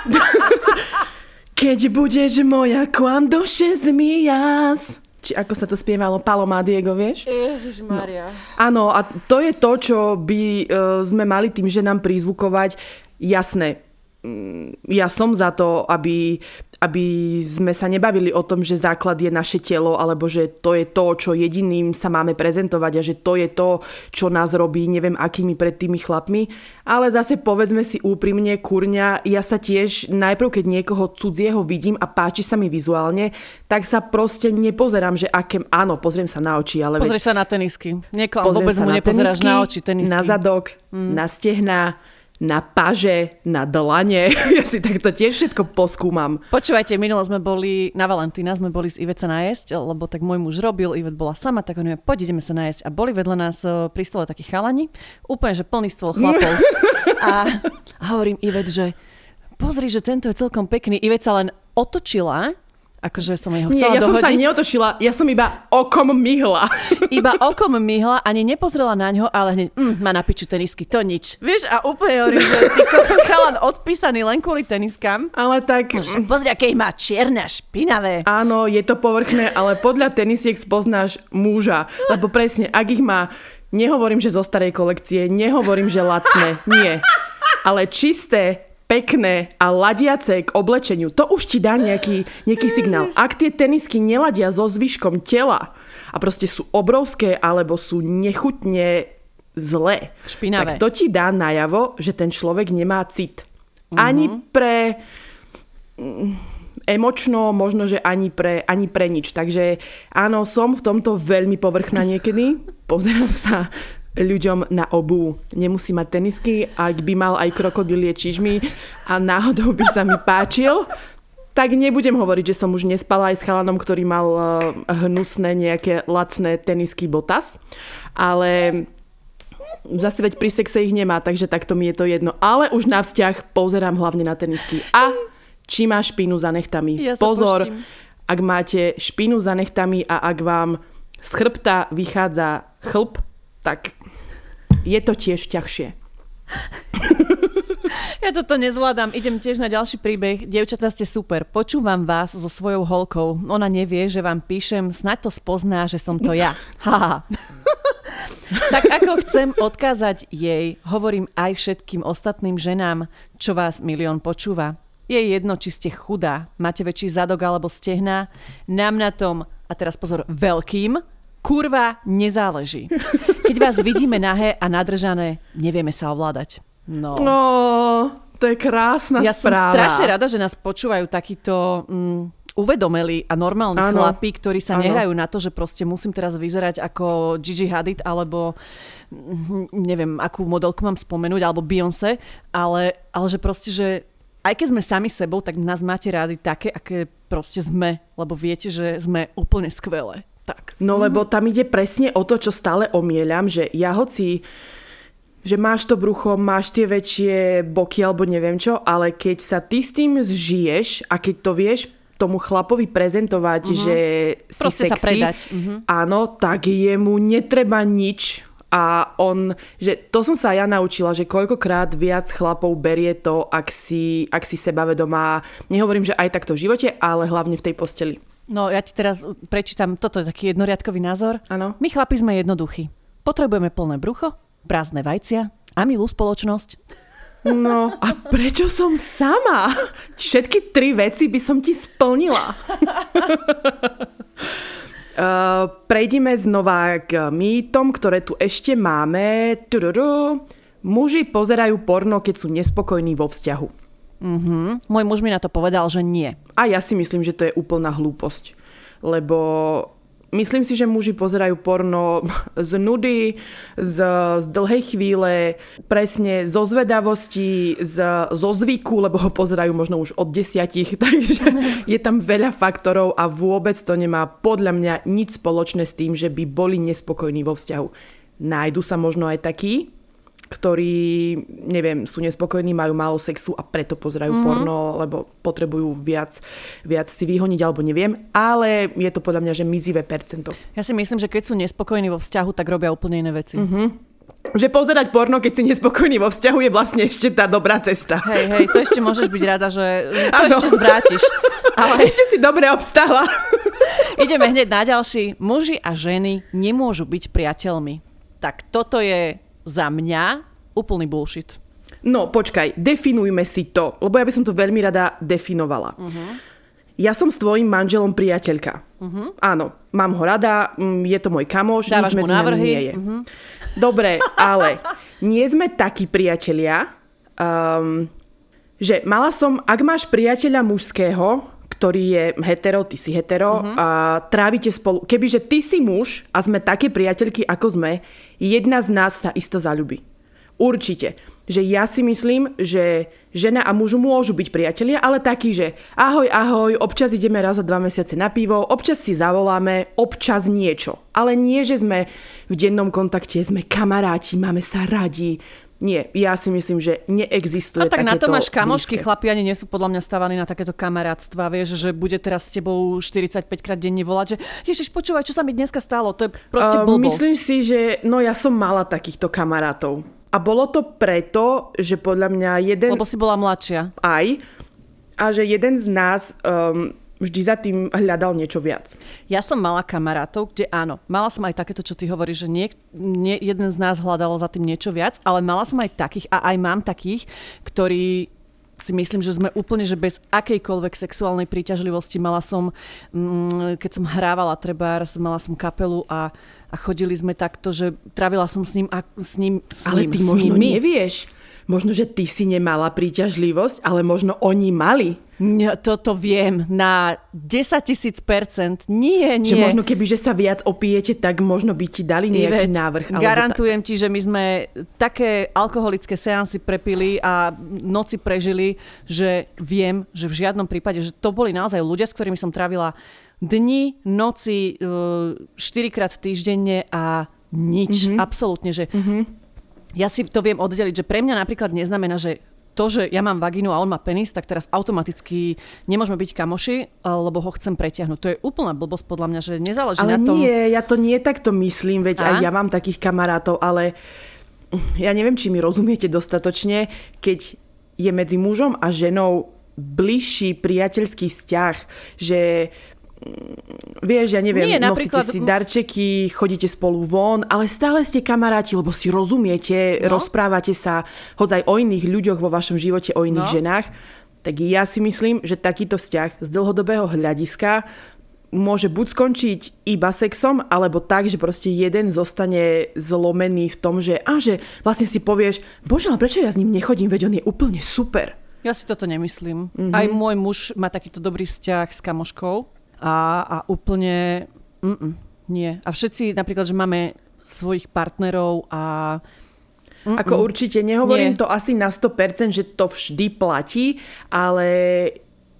Keď budeš moja, cuando se zmias. Či ako sa to spievalo, Paloma Diego, vieš? Ježiš Maria. No. Áno, a to je to, čo by uh, sme mali tým ženám prizvukovať. Jasné, mm, ja som za to, aby aby sme sa nebavili o tom, že základ je naše telo, alebo že to je to, čo jediným sa máme prezentovať a že to je to, čo nás robí neviem akými pred tými chlapmi. Ale zase povedzme si úprimne, kurňa, ja sa tiež najprv, keď niekoho cudzieho vidím a páči sa mi vizuálne, tak sa proste nepozerám, že aké, áno, pozriem sa na oči, ale... Pozri veď, sa na tenisky. Niekam vôbec mu nepozeráš tenisky, na oči tenisky. Na zadok, mm. na stehna, na paže, na dlane. Ja si takto tiež všetko poskúmam. Počúvajte, minulo sme boli, na Valentína sme boli z Ivet sa najesť, lebo tak môj muž robil, Ivet bola sama, tak on poď ideme sa najesť. A boli vedľa nás e, pri stole takí chalani, úplne, že plný stôl chlapov. a, a hovorím Ivet, že pozri, že tento je celkom pekný. Ivet sa len otočila Akože som jeho chcela Nie, ja dohodiť. som sa neotočila, ja som iba okom myhla. Iba okom myhla, ani nepozrela na ňo, ale hneď, mm, má na piču tenisky, to nič. Vieš, a úplne hovorí, že ty chalan odpísaný len kvôli teniskám. Ale tak... Pozri, aké má čierne a špinavé. Áno, je to povrchné, ale podľa tenisiek spoznáš muža. Lebo presne, ak ich má, nehovorím, že zo starej kolekcie, nehovorím, že lacné, nie. Ale čisté, pekné a ladiace k oblečeniu, to už ti dá nejaký, nejaký signál. Ak tie tenisky neladia so zvyškom tela a proste sú obrovské alebo sú nechutne zlé, Špinavé. tak to ti dá najavo, že ten človek nemá cit. Uh-huh. Ani pre mm, emočno, možno, že ani pre, ani pre nič. Takže áno, som v tomto veľmi povrchná niekedy. Pozerám sa ľuďom na obu. Nemusí mať tenisky, ak by mal aj krokodilie čižmy a náhodou by sa mi páčil, tak nebudem hovoriť, že som už nespala aj s chalanom, ktorý mal uh, hnusné nejaké lacné tenisky botas, ale zase veď pri sexe ich nemá, takže takto mi je to jedno. Ale už na vzťah pozerám hlavne na tenisky. A či má špinu za nechtami. Ja Pozor, poštím. ak máte špinu za nechtami a ak vám z chrbta vychádza chlp, tak je to tiež ťažšie. Ja toto nezvládam. Idem tiež na ďalší príbeh. Dievčatá ste super. Počúvam vás so svojou holkou. Ona nevie, že vám píšem. Snaď to spozná, že som to ja. Haha. tak ako chcem odkázať jej, hovorím aj všetkým ostatným ženám, čo vás milión počúva. Je jedno, či ste chudá, máte väčší zadok alebo stehná. Nám na tom, a teraz pozor, veľkým, kurva nezáleží. Keď vás vidíme nahé a nadržané, nevieme sa ovládať. No. no to je krásna ja správa. som strašne rada, že nás počúvajú takíto mm, uvedomeli a normálni ano. chlapí, ktorí sa ano. nehrajú na to, že proste musím teraz vyzerať ako Gigi Hadid alebo mm, neviem, akú modelku mám spomenúť, alebo Beyoncé, ale, ale že proste, že aj keď sme sami sebou, tak nás máte rádi také, aké proste sme, lebo viete, že sme úplne skvelé. Tak. No lebo tam ide presne o to, čo stále omieľam, že ja hoci že máš to brucho, máš tie väčšie boky alebo neviem čo, ale keď sa ty s tým zžiješ a keď to vieš tomu chlapovi prezentovať, uh-huh. že si Proste sexy, sa predať. Uh-huh. áno, tak jemu netreba nič a on, že to som sa ja naučila, že koľkokrát viac chlapov berie to, ak si, ak si sebavedomá. Nehovorím, že aj takto v živote, ale hlavne v tej posteli. No ja ti teraz prečítam, toto je taký jednoriadkový názor. Áno. My chlapi sme jednoduchí. Potrebujeme plné brucho, prázdne vajcia a milú spoločnosť. No a prečo som sama? Všetky tri veci by som ti splnila. Uh, prejdime znova k mýtom, ktoré tu ešte máme. Tuduru. Muži pozerajú porno, keď sú nespokojní vo vzťahu. Mm-hmm. Môj muž mi na to povedal, že nie. A ja si myslím, že to je úplná hlúposť. Lebo myslím si, že muži pozerajú porno z nudy, z, z dlhej chvíle, presne zo zvedavosti, z, zo zvyku, lebo ho pozerajú možno už od desiatich, takže je tam veľa faktorov a vôbec to nemá podľa mňa nič spoločné s tým, že by boli nespokojní vo vzťahu. Nájdu sa možno aj takí, ktorí, neviem, sú nespokojní, majú málo sexu a preto pozerajú mm-hmm. porno, lebo potrebujú viac, viac si vyhoniť, alebo neviem. Ale je to podľa mňa, že mizivé percento. Ja si myslím, že keď sú nespokojní vo vzťahu, tak robia úplne iné veci. Mm-hmm. že pozerať porno, keď si nespokojný vo vzťahu, je vlastne ešte tá dobrá cesta. Hej, hej, to ešte môžeš byť rada, že to ano. ešte zvrátiš. Ale ešte si dobre obstála. Ideme hneď na ďalší. Muži a ženy nemôžu byť priateľmi. Tak toto je za mňa úplný bullshit. No, počkaj, definujme si to, lebo ja by som to veľmi rada definovala. Uh-huh. Ja som s tvojim manželom priateľka. Uh-huh. Áno, mám ho rada, mm, je to môj kamoš, Dávaš nič medzi návrhy. nie je. Uh-huh. Dobre, ale nie sme takí priatelia, um, že mala som, ak máš priateľa mužského, ktorý je hetero, ty si hetero uh-huh. a trávite spolu. Kebyže ty si muž a sme také priateľky, ako sme, jedna z nás sa isto zalúbi. Určite. Že ja si myslím, že žena a muž môžu byť priatelia, ale taký, že ahoj, ahoj, občas ideme raz za dva mesiace na pivo, občas si zavoláme, občas niečo. Ale nie, že sme v dennom kontakte, sme kamaráti, máme sa radi, nie, ja si myslím, že neexistuje A tak na to máš kamošky, chlapi ani nie sú podľa mňa stávaní na takéto kamarátstva, vieš, že bude teraz s tebou 45 krát denne volať, že Ježiš, počúvaj, čo sa mi dneska stalo, to je proste blbosť. Uh, myslím si, že no ja som mala takýchto kamarátov. A bolo to preto, že podľa mňa jeden... Lebo si bola mladšia. Aj. A že jeden z nás um, vždy za tým hľadal niečo viac. Ja som mala kamarátov, kde áno, mala som aj takéto, čo ty hovoríš, že nie, nie, jeden z nás hľadal za tým niečo viac, ale mala som aj takých a aj mám takých, ktorí si myslím, že sme úplne, že bez akejkoľvek sexuálnej príťažlivosti mala som, mm, keď som hrávala trebárs, mala som kapelu a, a chodili sme takto, že trávila som s ním a s ním, s Ale ním, ty možno nimi. nevieš. Možno, že ty si nemala príťažlivosť, ale možno oni mali. No, toto viem na 10 tisíc percent. Nie, nie. Že možno keby, že sa viac opijete, tak možno by ti dali nejaký Ivet, návrh. Garantujem tak. ti, že my sme také alkoholické seansy prepili a noci prežili, že viem, že v žiadnom prípade, že to boli naozaj ľudia, s ktorými som trávila dni, noci, 4 e, krát týždenne a nič. Mm-hmm. Absolútne, že mm-hmm. Ja si to viem oddeliť, že pre mňa napríklad neznamená, že to, že ja mám vagínu a on má penis, tak teraz automaticky nemôžeme byť kamoši, lebo ho chcem pretiahnuť. To je úplná blbosť podľa mňa, že nezáleží ale na tom... Ale nie, ja to nie takto myslím, veď a? aj ja mám takých kamarátov, ale ja neviem, či mi rozumiete dostatočne, keď je medzi mužom a ženou bližší priateľský vzťah, že vieš, ja neviem, Nie, napríklad... nosíte si darčeky, chodíte spolu von, ale stále ste kamaráti, lebo si rozumiete, no. rozprávate sa hoď aj o iných ľuďoch vo vašom živote, o iných no. ženách, tak ja si myslím, že takýto vzťah z dlhodobého hľadiska môže buď skončiť iba sexom, alebo tak, že proste jeden zostane zlomený v tom, že, a že vlastne si povieš, bože, ale prečo ja s ním nechodím, veď on je úplne super. Ja si toto nemyslím. Mm-hmm. Aj môj muž má takýto dobrý vzťah s kamoškou a, a úplne mm, nie. A všetci napríklad, že máme svojich partnerov a Mm-mm. Ako určite, nehovorím Nie. to asi na 100%, že to vždy platí, ale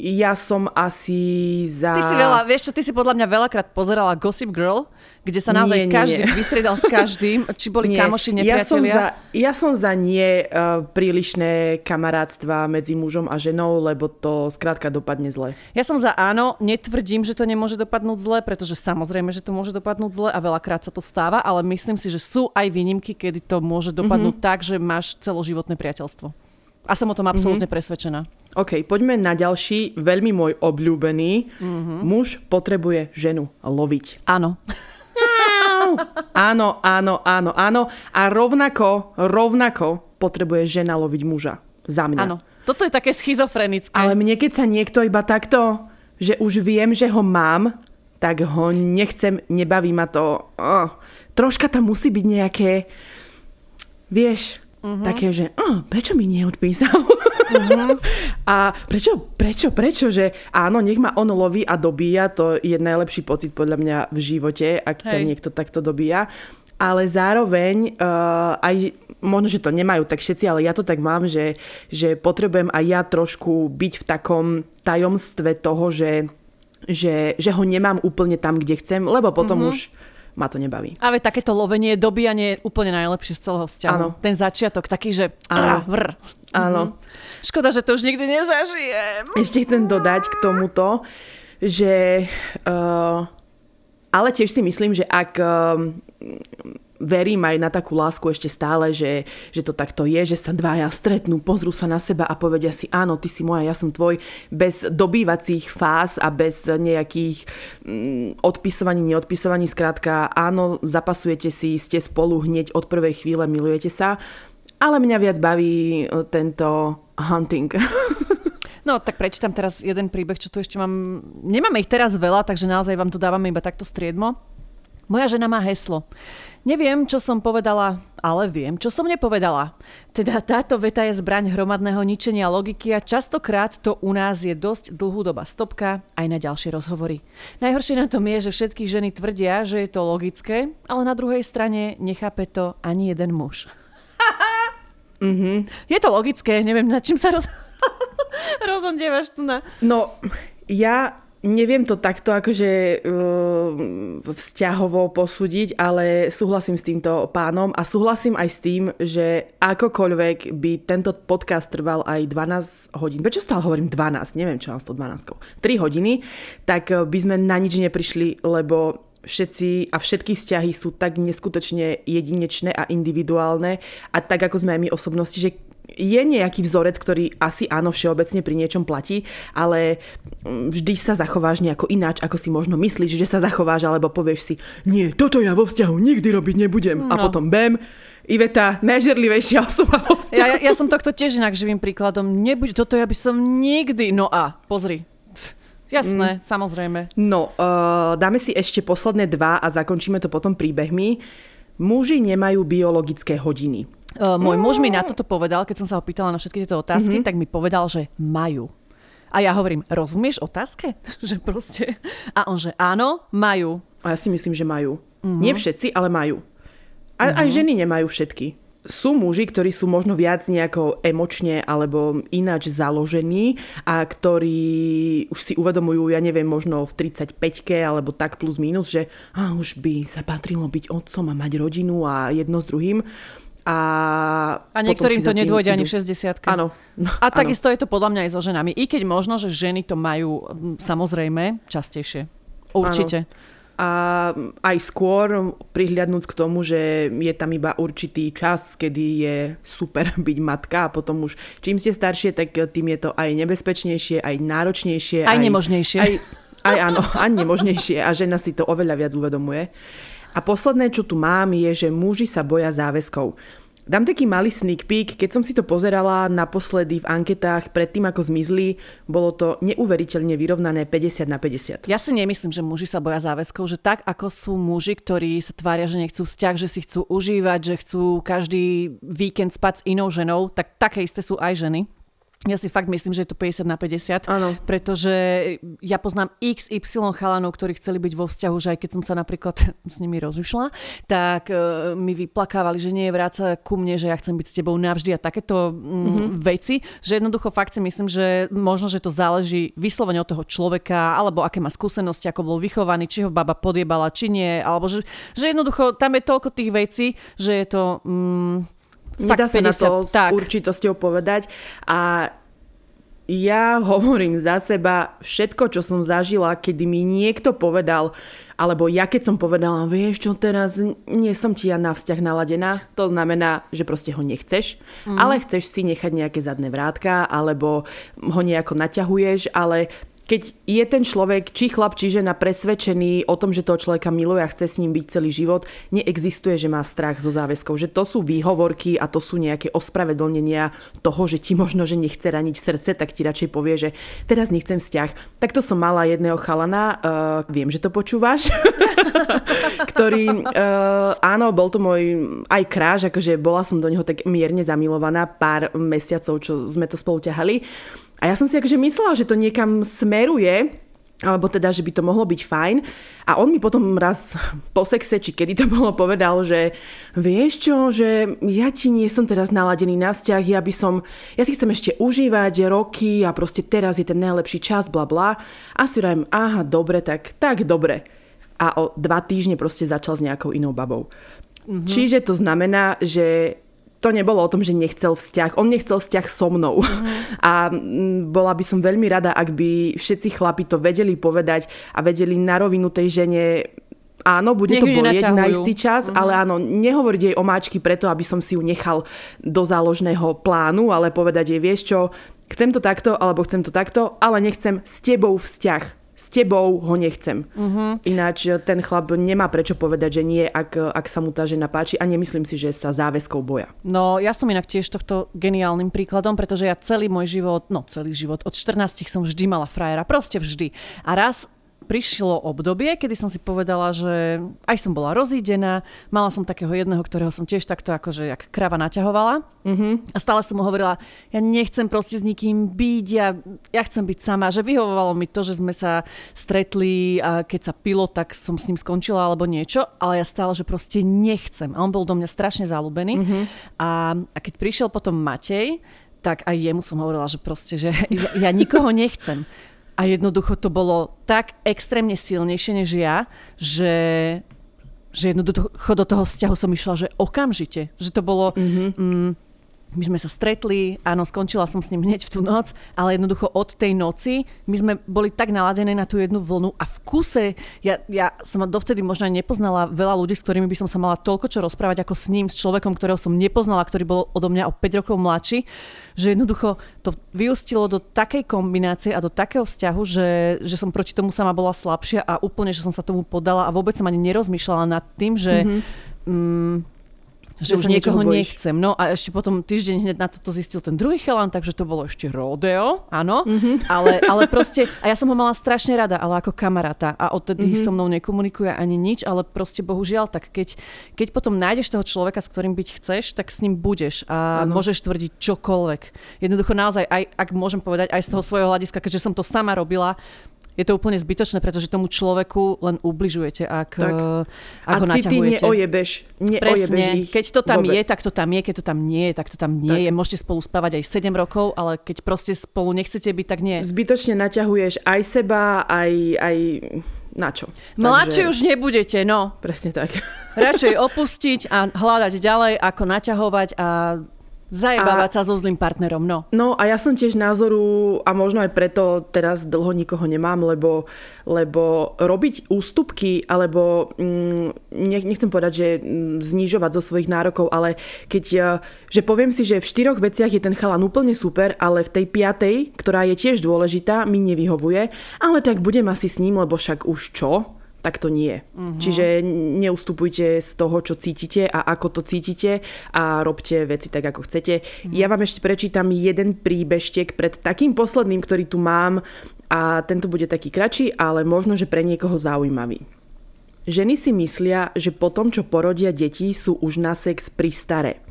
ja som asi za... Ty si veľa, vieš čo, ty si podľa mňa veľakrát pozerala Gossip Girl, kde sa naozaj nie, každý nie. vystriedal s každým, či boli nie. kamoši, nepriatelia. Ja som za, ja som za nie uh, prílišné kamarátstva medzi mužom a ženou, lebo to skrátka dopadne zle. Ja som za áno, netvrdím, že to nemôže dopadnúť zle, pretože samozrejme, že to môže dopadnúť zle a veľakrát sa to stáva, ale myslím si, že sú aj výnimky, kedy to môže dopadnúť mm-hmm. tak, že máš celoživotné priateľstvo. A som o tom absolútne mm-hmm. presvedčená. OK, poďme na ďalší, veľmi môj obľúbený. Mm-hmm. Muž potrebuje ženu loviť. Áno. áno, áno, áno, áno. A rovnako, rovnako potrebuje žena loviť muža. Za mňa. Áno. Toto je také schizofrenické. Ale mne, keď sa niekto iba takto, že už viem, že ho mám, tak ho nechcem, nebaví ma to. Oh, troška tam musí byť nejaké, vieš, uh-huh. také, že oh, prečo mi neodpísal? Uh-huh. a prečo, prečo, prečo, že áno, nech ma on loví a dobíja, to je najlepší pocit podľa mňa v živote, ak Hej. ťa niekto takto dobíja. Ale zároveň, uh, aj možno, že to nemajú tak všetci, ale ja to tak mám, že, že potrebujem aj ja trošku byť v takom tajomstve toho, že, že, že ho nemám úplne tam, kde chcem, lebo potom uh-huh. už ma to nebaví. Ale takéto lovenie, dobíjanie je úplne najlepšie z celého vzťahu. Áno. Ten začiatok, taký, že Áno. Vrr. Áno. Mhm. Škoda, že to už nikdy nezažijem. Ešte chcem dodať k tomuto, že uh, ale tiež si myslím, že ak uh, verím aj na takú lásku ešte stále, že, že to takto je, že sa dvaja stretnú, pozrú sa na seba a povedia si áno, ty si moja, ja som tvoj, bez dobývacích fáz a bez nejakých mm, odpisovaní, neodpisovaní, skrátka áno, zapasujete si, ste spolu hneď od prvej chvíle, milujete sa, ale mňa viac baví e, tento hunting. No, tak prečítam teraz jeden príbeh, čo tu ešte mám. Nemáme ich teraz veľa, takže naozaj vám to dávame iba takto striedmo. Moja žena má heslo. Neviem, čo som povedala, ale viem, čo som nepovedala. Teda táto veta je zbraň hromadného ničenia logiky a častokrát to u nás je dosť dlhú doba stopka aj na ďalšie rozhovory. Najhoršie na tom je, že všetky ženy tvrdia, že je to logické, ale na druhej strane nechápe to ani jeden muž. mm-hmm. Je to logické, neviem, nad čím sa roz... rozhodievaš tu na... No, ja Neviem to takto akože uh, vzťahovo posúdiť, ale súhlasím s týmto pánom a súhlasím aj s tým, že akokoľvek by tento podcast trval aj 12 hodín, prečo stále hovorím 12, neviem čo mám s tou 12, 3 hodiny, tak by sme na nič neprišli, lebo všetci a všetky vzťahy sú tak neskutočne jedinečné a individuálne. A tak ako sme aj my osobnosti, že je nejaký vzorec, ktorý asi áno všeobecne pri niečom platí, ale mm, vždy sa zachováš nejako ináč, ako si možno myslíš, že sa zachováš, alebo povieš si, nie, toto ja vo vzťahu nikdy robiť nebudem. No. A potom bam, Iveta, najžerlivejšia osoba vo vzťahu. Ja, ja, ja som tohto tiež inak živým príkladom. Nebuď, toto ja by som nikdy... No a, pozri. Jasné, mm. samozrejme. No, uh, dáme si ešte posledné dva a zakončíme to potom príbehmi. Muži nemajú biologické hodiny. Uh, môj muž mi na toto povedal, keď som sa ho pýtala na všetky tieto otázky, mm-hmm. tak mi povedal, že majú. A ja hovorím, rozumieš otázke? že proste... A on, že áno, majú. A ja si myslím, že majú. Mm-hmm. Nie všetci, ale majú. A, mm-hmm. Aj ženy nemajú všetky. Sú muži, ktorí sú možno viac nejako emočne alebo ináč založení a ktorí už si uvedomujú, ja neviem, možno v 35-ke alebo tak plus minus, že a už by sa patrilo byť otcom a mať rodinu a jedno s druhým. A, a niektorým to nedôjde ani v 60 Áno. No, a takisto je to podľa mňa aj so ženami. I keď možno, že ženy to majú samozrejme častejšie. Určite. Áno. A aj skôr prihľadnúť k tomu, že je tam iba určitý čas, kedy je super byť matka a potom už čím ste staršie, tak tým je to aj nebezpečnejšie, aj náročnejšie. Aj, aj nemožnejšie. Aj, aj áno, aj nemožnejšie a žena si to oveľa viac uvedomuje. A posledné, čo tu mám, je, že muži sa boja záväzkov. Dám taký malý sneak peek, keď som si to pozerala naposledy v anketách predtým, ako zmizli, bolo to neuveriteľne vyrovnané 50 na 50. Ja si nemyslím, že muži sa boja záväzkov, že tak ako sú muži, ktorí sa tvária, že nechcú vzťah, že si chcú užívať, že chcú každý víkend spať s inou ženou, tak také isté sú aj ženy. Ja si fakt myslím, že je to 50 na 50, ano. pretože ja poznám XY chalanov, ktorí chceli byť vo vzťahu, že aj keď som sa napríklad s nimi rozlišla, tak uh, mi vyplakávali, že nie je vráca ku mne, že ja chcem byť s tebou navždy a takéto mm-hmm. veci, že jednoducho fakt si myslím, že možno, že to záleží vyslovene od toho človeka, alebo aké má skúsenosti, ako bol vychovaný, či ho baba podiebala, či nie, alebo že, že jednoducho tam je toľko tých vecí, že je to... Mm, Nedá sa 50, na to tak. s určitosťou povedať a ja hovorím za seba všetko, čo som zažila, kedy mi niekto povedal, alebo ja keď som povedala, vieš čo, teraz nie som ti ja na vzťah naladená, to znamená, že proste ho nechceš, mm. ale chceš si nechať nejaké zadné vrátka, alebo ho nejako naťahuješ, ale keď je ten človek, či chlap, či žena, presvedčený o tom, že toho človeka miluje a chce s ním byť celý život, neexistuje, že má strach zo záväzkov. Že to sú výhovorky a to sú nejaké ospravedlnenia toho, že ti možno, že nechce raniť srdce, tak ti radšej povie, že teraz nechcem vzťah. Takto som mala jedného chalana, uh, viem, že to počúvaš, ktorý, uh, áno, bol to môj aj kráž, akože bola som do neho tak mierne zamilovaná pár mesiacov, čo sme to spolu ťahali. A ja som si akože myslela, že to niekam smeruje, alebo teda, že by to mohlo byť fajn. A on mi potom raz po sexe, či kedy to bolo, povedal, že vieš čo, že ja ti nie som teraz naladený na vzťah, ja by som, ja si chcem ešte užívať roky a proste teraz je ten najlepší čas, bla bla. A si vrajem, aha, dobre, tak, tak dobre. A o dva týždne proste začal s nejakou inou babou. Mm-hmm. Čiže to znamená, že to nebolo o tom, že nechcel vzťah. On nechcel vzťah so mnou. Mm. A bola by som veľmi rada, ak by všetci chlapi to vedeli povedať a vedeli na rovinu tej žene Áno, bude Nech to bolieť na istý čas, uh-huh. ale áno, nehovoriť jej o máčky preto, aby som si ju nechal do záložného plánu, ale povedať jej, vieš čo, chcem to takto, alebo chcem to takto, ale nechcem s tebou vzťah s tebou ho nechcem. Uh-huh. Ináč ten chlap nemá prečo povedať, že nie, ak, ak sa mu tá žena páči a nemyslím si, že sa záväzkou boja. No ja som inak tiež tohto geniálnym príkladom, pretože ja celý môj život, no celý život, od 14 som vždy mala frajera, proste vždy. A raz prišlo obdobie, kedy som si povedala, že aj som bola rozídená, mala som takého jedného, ktorého som tiež takto akože jak krava naťahovala. Mm-hmm. A stále som mu hovorila, ja nechcem proste s nikým byť, ja, ja chcem byť sama. Že vyhovovalo mi to, že sme sa stretli a keď sa pilo, tak som s ním skončila alebo niečo, ale ja stále, že proste nechcem. A on bol do mňa strašne zalúbený. Mm-hmm. A, a keď prišiel potom Matej, tak aj jemu som hovorila, že proste, že ja, ja nikoho nechcem. A jednoducho to bolo tak extrémne silnejšie než ja, že, že jednoducho do toho vzťahu som išla, že okamžite. Že to bolo... Mm-hmm. Mm, my sme sa stretli, áno, skončila som s ním hneď v tú noc, ale jednoducho od tej noci my sme boli tak naladené na tú jednu vlnu a v kuse, ja, ja som dovtedy možno aj nepoznala veľa ľudí, s ktorými by som sa mala toľko čo rozprávať ako s ním, s človekom, ktorého som nepoznala, ktorý bol odo mňa o 5 rokov mladší, že jednoducho to vyústilo do takej kombinácie a do takého vzťahu, že, že som proti tomu sama bola slabšia a úplne, že som sa tomu podala a vôbec som ani nerozmýšľala nad tým, že mm-hmm. mm, že už niekoho nechcem. No a ešte potom týždeň hneď na toto zistil ten druhý chalan, takže to bolo ešte rodeo, áno. Mm-hmm. Ale, ale proste, a ja som ho mala strašne rada, ale ako kamaráta. A odtedy mm-hmm. so mnou nekomunikuje ani nič, ale proste bohužiaľ, tak keď, keď potom nájdeš toho človeka, s ktorým byť chceš, tak s ním budeš a ano. môžeš tvrdiť čokoľvek. Jednoducho naozaj, aj, ak môžem povedať, aj z toho svojho hľadiska, keďže som to sama robila, je to úplne zbytočné, pretože tomu človeku len ubližujete, ak, tak. Eh, ak a ho naťahujete. neojebeš, neojebeš Presne, ich keď to tam vôbec. je, tak to tam je, keď to tam nie je, tak to tam nie tak. je. Môžete spolu spávať aj 7 rokov, ale keď proste spolu nechcete byť, tak nie. Zbytočne naťahuješ aj seba, aj, aj na čo. Mladší Takže... už nebudete, no. Presne tak. Radšej opustiť a hľadať ďalej, ako naťahovať a Zajebávať a, sa so zlým partnerom, no. No a ja som tiež názoru, a možno aj preto teraz dlho nikoho nemám, lebo, lebo robiť ústupky, alebo mm, nechcem povedať, že mm, znižovať zo svojich nárokov, ale keď, e, že poviem si, že v štyroch veciach je ten chalan úplne super, ale v tej piatej, ktorá je tiež dôležitá, mi nevyhovuje, ale tak budem asi s ním, lebo však už čo? Tak to nie. Uh-huh. Čiže neustupujte z toho, čo cítite a ako to cítite a robte veci tak, ako chcete. Uh-huh. Ja vám ešte prečítam jeden príbeštek pred takým posledným, ktorý tu mám a tento bude taký kratší, ale možno, že pre niekoho zaujímavý. Ženy si myslia, že po tom, čo porodia deti, sú už na sex pristaré.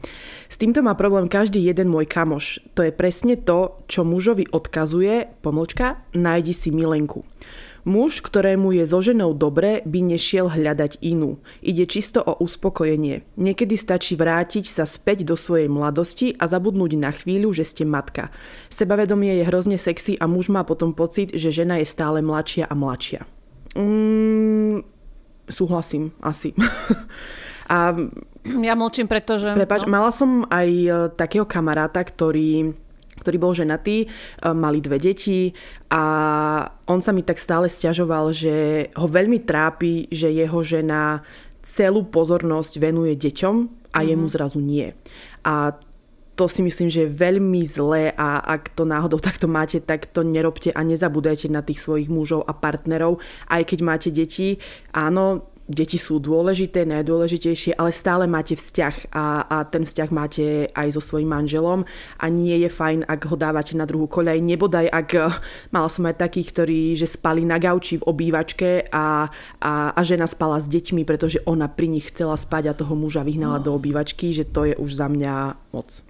S týmto má problém každý jeden môj kamoš. To je presne to, čo mužovi odkazuje, pomlčka, nájdi si milenku. Muž, ktorému je so ženou dobre, by nešiel hľadať inú. Ide čisto o uspokojenie. Niekedy stačí vrátiť sa späť do svojej mladosti a zabudnúť na chvíľu, že ste matka. Sebavedomie je hrozne sexy a muž má potom pocit, že žena je stále mladšia a mladšia. Mm, súhlasím, asi. a ja mlčím, pretože... Prepač, no. mala som aj e, takého kamaráta, ktorý ktorý bol ženatý, e, mali dve deti a on sa mi tak stále stiažoval, že ho veľmi trápi, že jeho žena celú pozornosť venuje deťom a mm-hmm. jemu zrazu nie. A to si myslím, že je veľmi zlé a ak to náhodou takto máte, tak to nerobte a nezabúdajte na tých svojich mužov a partnerov. Aj keď máte deti, áno, deti sú dôležité, najdôležitejšie, ale stále máte vzťah a, a ten vzťah máte aj so svojím manželom a nie je fajn, ak ho dávate na druhú koľaj. Nebodaj, ak mala som aj takých, ktorí že spali na gauči v obývačke a, a, a žena spala s deťmi, pretože ona pri nich chcela spať a toho muža vyhnala no. do obývačky, že to je už za mňa moc.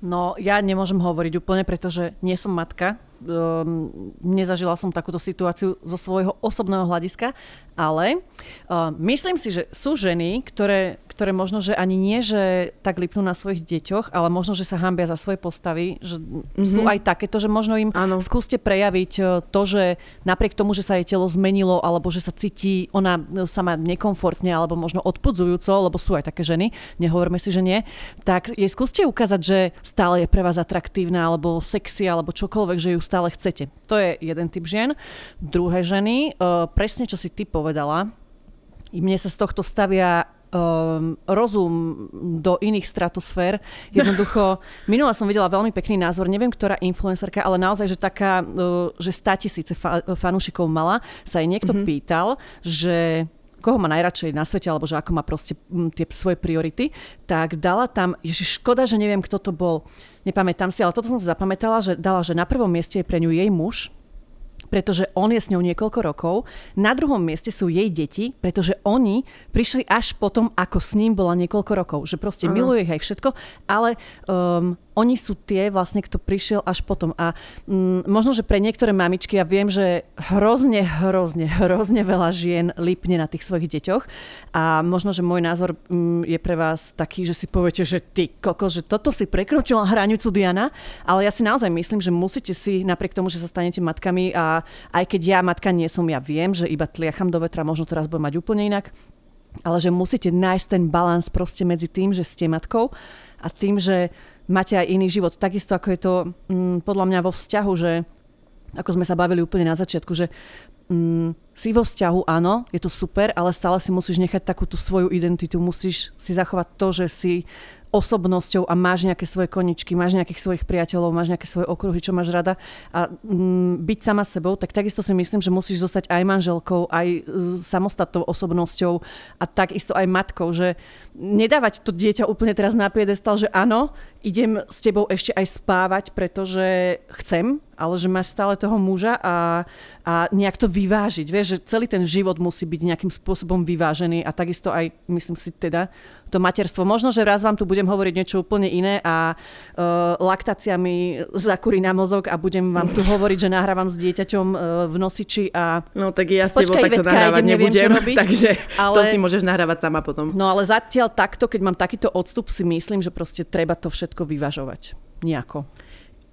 No, ja nemôžem hovoriť úplne, pretože nie som matka, um, nezažila som takúto situáciu zo svojho osobného hľadiska, ale uh, myslím si, že sú ženy, ktoré, ktoré možno, že ani nie, že tak lipnú na svojich deťoch, ale možno, že sa hambia za svoje postavy, že mm-hmm. sú aj takéto, že možno im ano. skúste prejaviť uh, to, že napriek tomu, že sa jej telo zmenilo, alebo že sa cíti ona uh, sama nekomfortne, alebo možno odpudzujúco, lebo sú aj také ženy, nehovorme si, že nie, tak jej skúste ukázať, že stále je pre vás atraktívna, alebo sexy, alebo čokoľvek, že ju stále chcete. To je jeden typ žien. Druhé ženy, uh, presne čo si ty povedala, mne sa z tohto stavia um, rozum do iných stratosfér. Jednoducho, minula som videla veľmi pekný názor, neviem, ktorá influencerka, ale naozaj, že taká, uh, že 100 tisíce fa- fanúšikov mala, sa jej niekto mm-hmm. pýtal, že koho má najradšej na svete, alebo že ako má proste m, tie svoje priority, tak dala tam, ježiš, škoda, že neviem, kto to bol, nepamätám si, ale toto som si zapamätala, že dala, že na prvom mieste je pre ňu jej muž, pretože on je s ňou niekoľko rokov. Na druhom mieste sú jej deti, pretože oni prišli až potom, ako s ním bola niekoľko rokov. Že proste uh-huh. miluje ich aj všetko, ale um, oni sú tie vlastne, kto prišiel až potom. A mm, možno, že pre niektoré mamičky, ja viem, že hrozne, hrozne, hrozne veľa žien lípne na tých svojich deťoch a možno, že môj názor mm, je pre vás taký, že si poviete, že ty koko, že toto si prekročila hranicu Diana, ale ja si naozaj myslím, že musíte si, napriek tomu, že sa stanete matkami a aj keď ja matka nie som, ja viem, že iba tliacham do vetra, možno teraz budem mať úplne inak, ale že musíte nájsť ten balans proste medzi tým, že ste matkou a tým, že máte aj iný život. Takisto ako je to mm, podľa mňa vo vzťahu, že ako sme sa bavili úplne na začiatku, že mm, si vo vzťahu, áno, je to super, ale stále si musíš nechať takú tú svoju identitu, musíš si zachovať to, že si osobnosťou a máš nejaké svoje koničky, máš nejakých svojich priateľov, máš nejaké svoje okruhy, čo máš rada a mm, byť sama sebou, tak takisto si myslím, že musíš zostať aj manželkou, aj e, samostatnou osobnosťou a takisto aj matkou, že nedávať to dieťa úplne teraz na piedestal, že áno, idem s tebou ešte aj spávať, pretože chcem, ale že máš stále toho muža a, a nejak to vyvážiť. Vieš, že celý ten život musí byť nejakým spôsobom vyvážený a takisto aj, myslím si teda, to materstvo. Možno, že raz vám tu budem hovoriť niečo úplne iné a uh, laktácia mi zakúri na mozog a budem vám tu hovoriť, že nahrávam s dieťaťom uh, v nosiči a... No tak ja s tebou takto nahrávať idem, nebudem, neviem, takže ale... to si môžeš nahrávať sama potom. No ale zatiaľ takto, keď mám takýto odstup, si myslím, že proste treba to všetko vyvažovať. Nejako.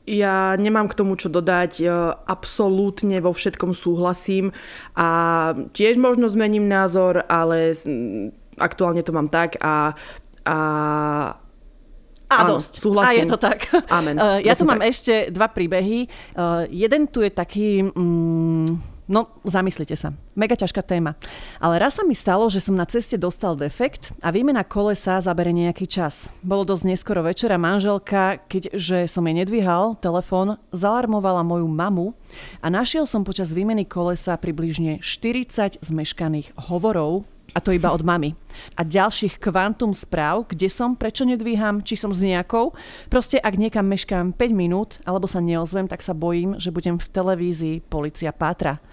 Ja nemám k tomu čo dodať, absolútne vo všetkom súhlasím a tiež možno zmením názor, ale aktuálne to mám tak a, a a Áno, dosť. Súhlasím. A je to tak. Amen. Uh, ja tu mám tak. ešte dva príbehy. Uh, jeden tu je taký... Mm, no, zamyslite sa. Mega ťažká téma. Ale raz sa mi stalo, že som na ceste dostal defekt a výmena kolesa zabere nejaký čas. Bolo dosť neskoro večera manželka, keďže som jej nedvíhal telefón, zalarmovala moju mamu a našiel som počas výmeny kolesa približne 40 zmeškaných hovorov a to iba od mamy. A ďalších kvantum správ, kde som, prečo nedvíham, či som s nejakou. Proste ak niekam meškám 5 minút, alebo sa neozvem, tak sa bojím, že budem v televízii Policia pátra.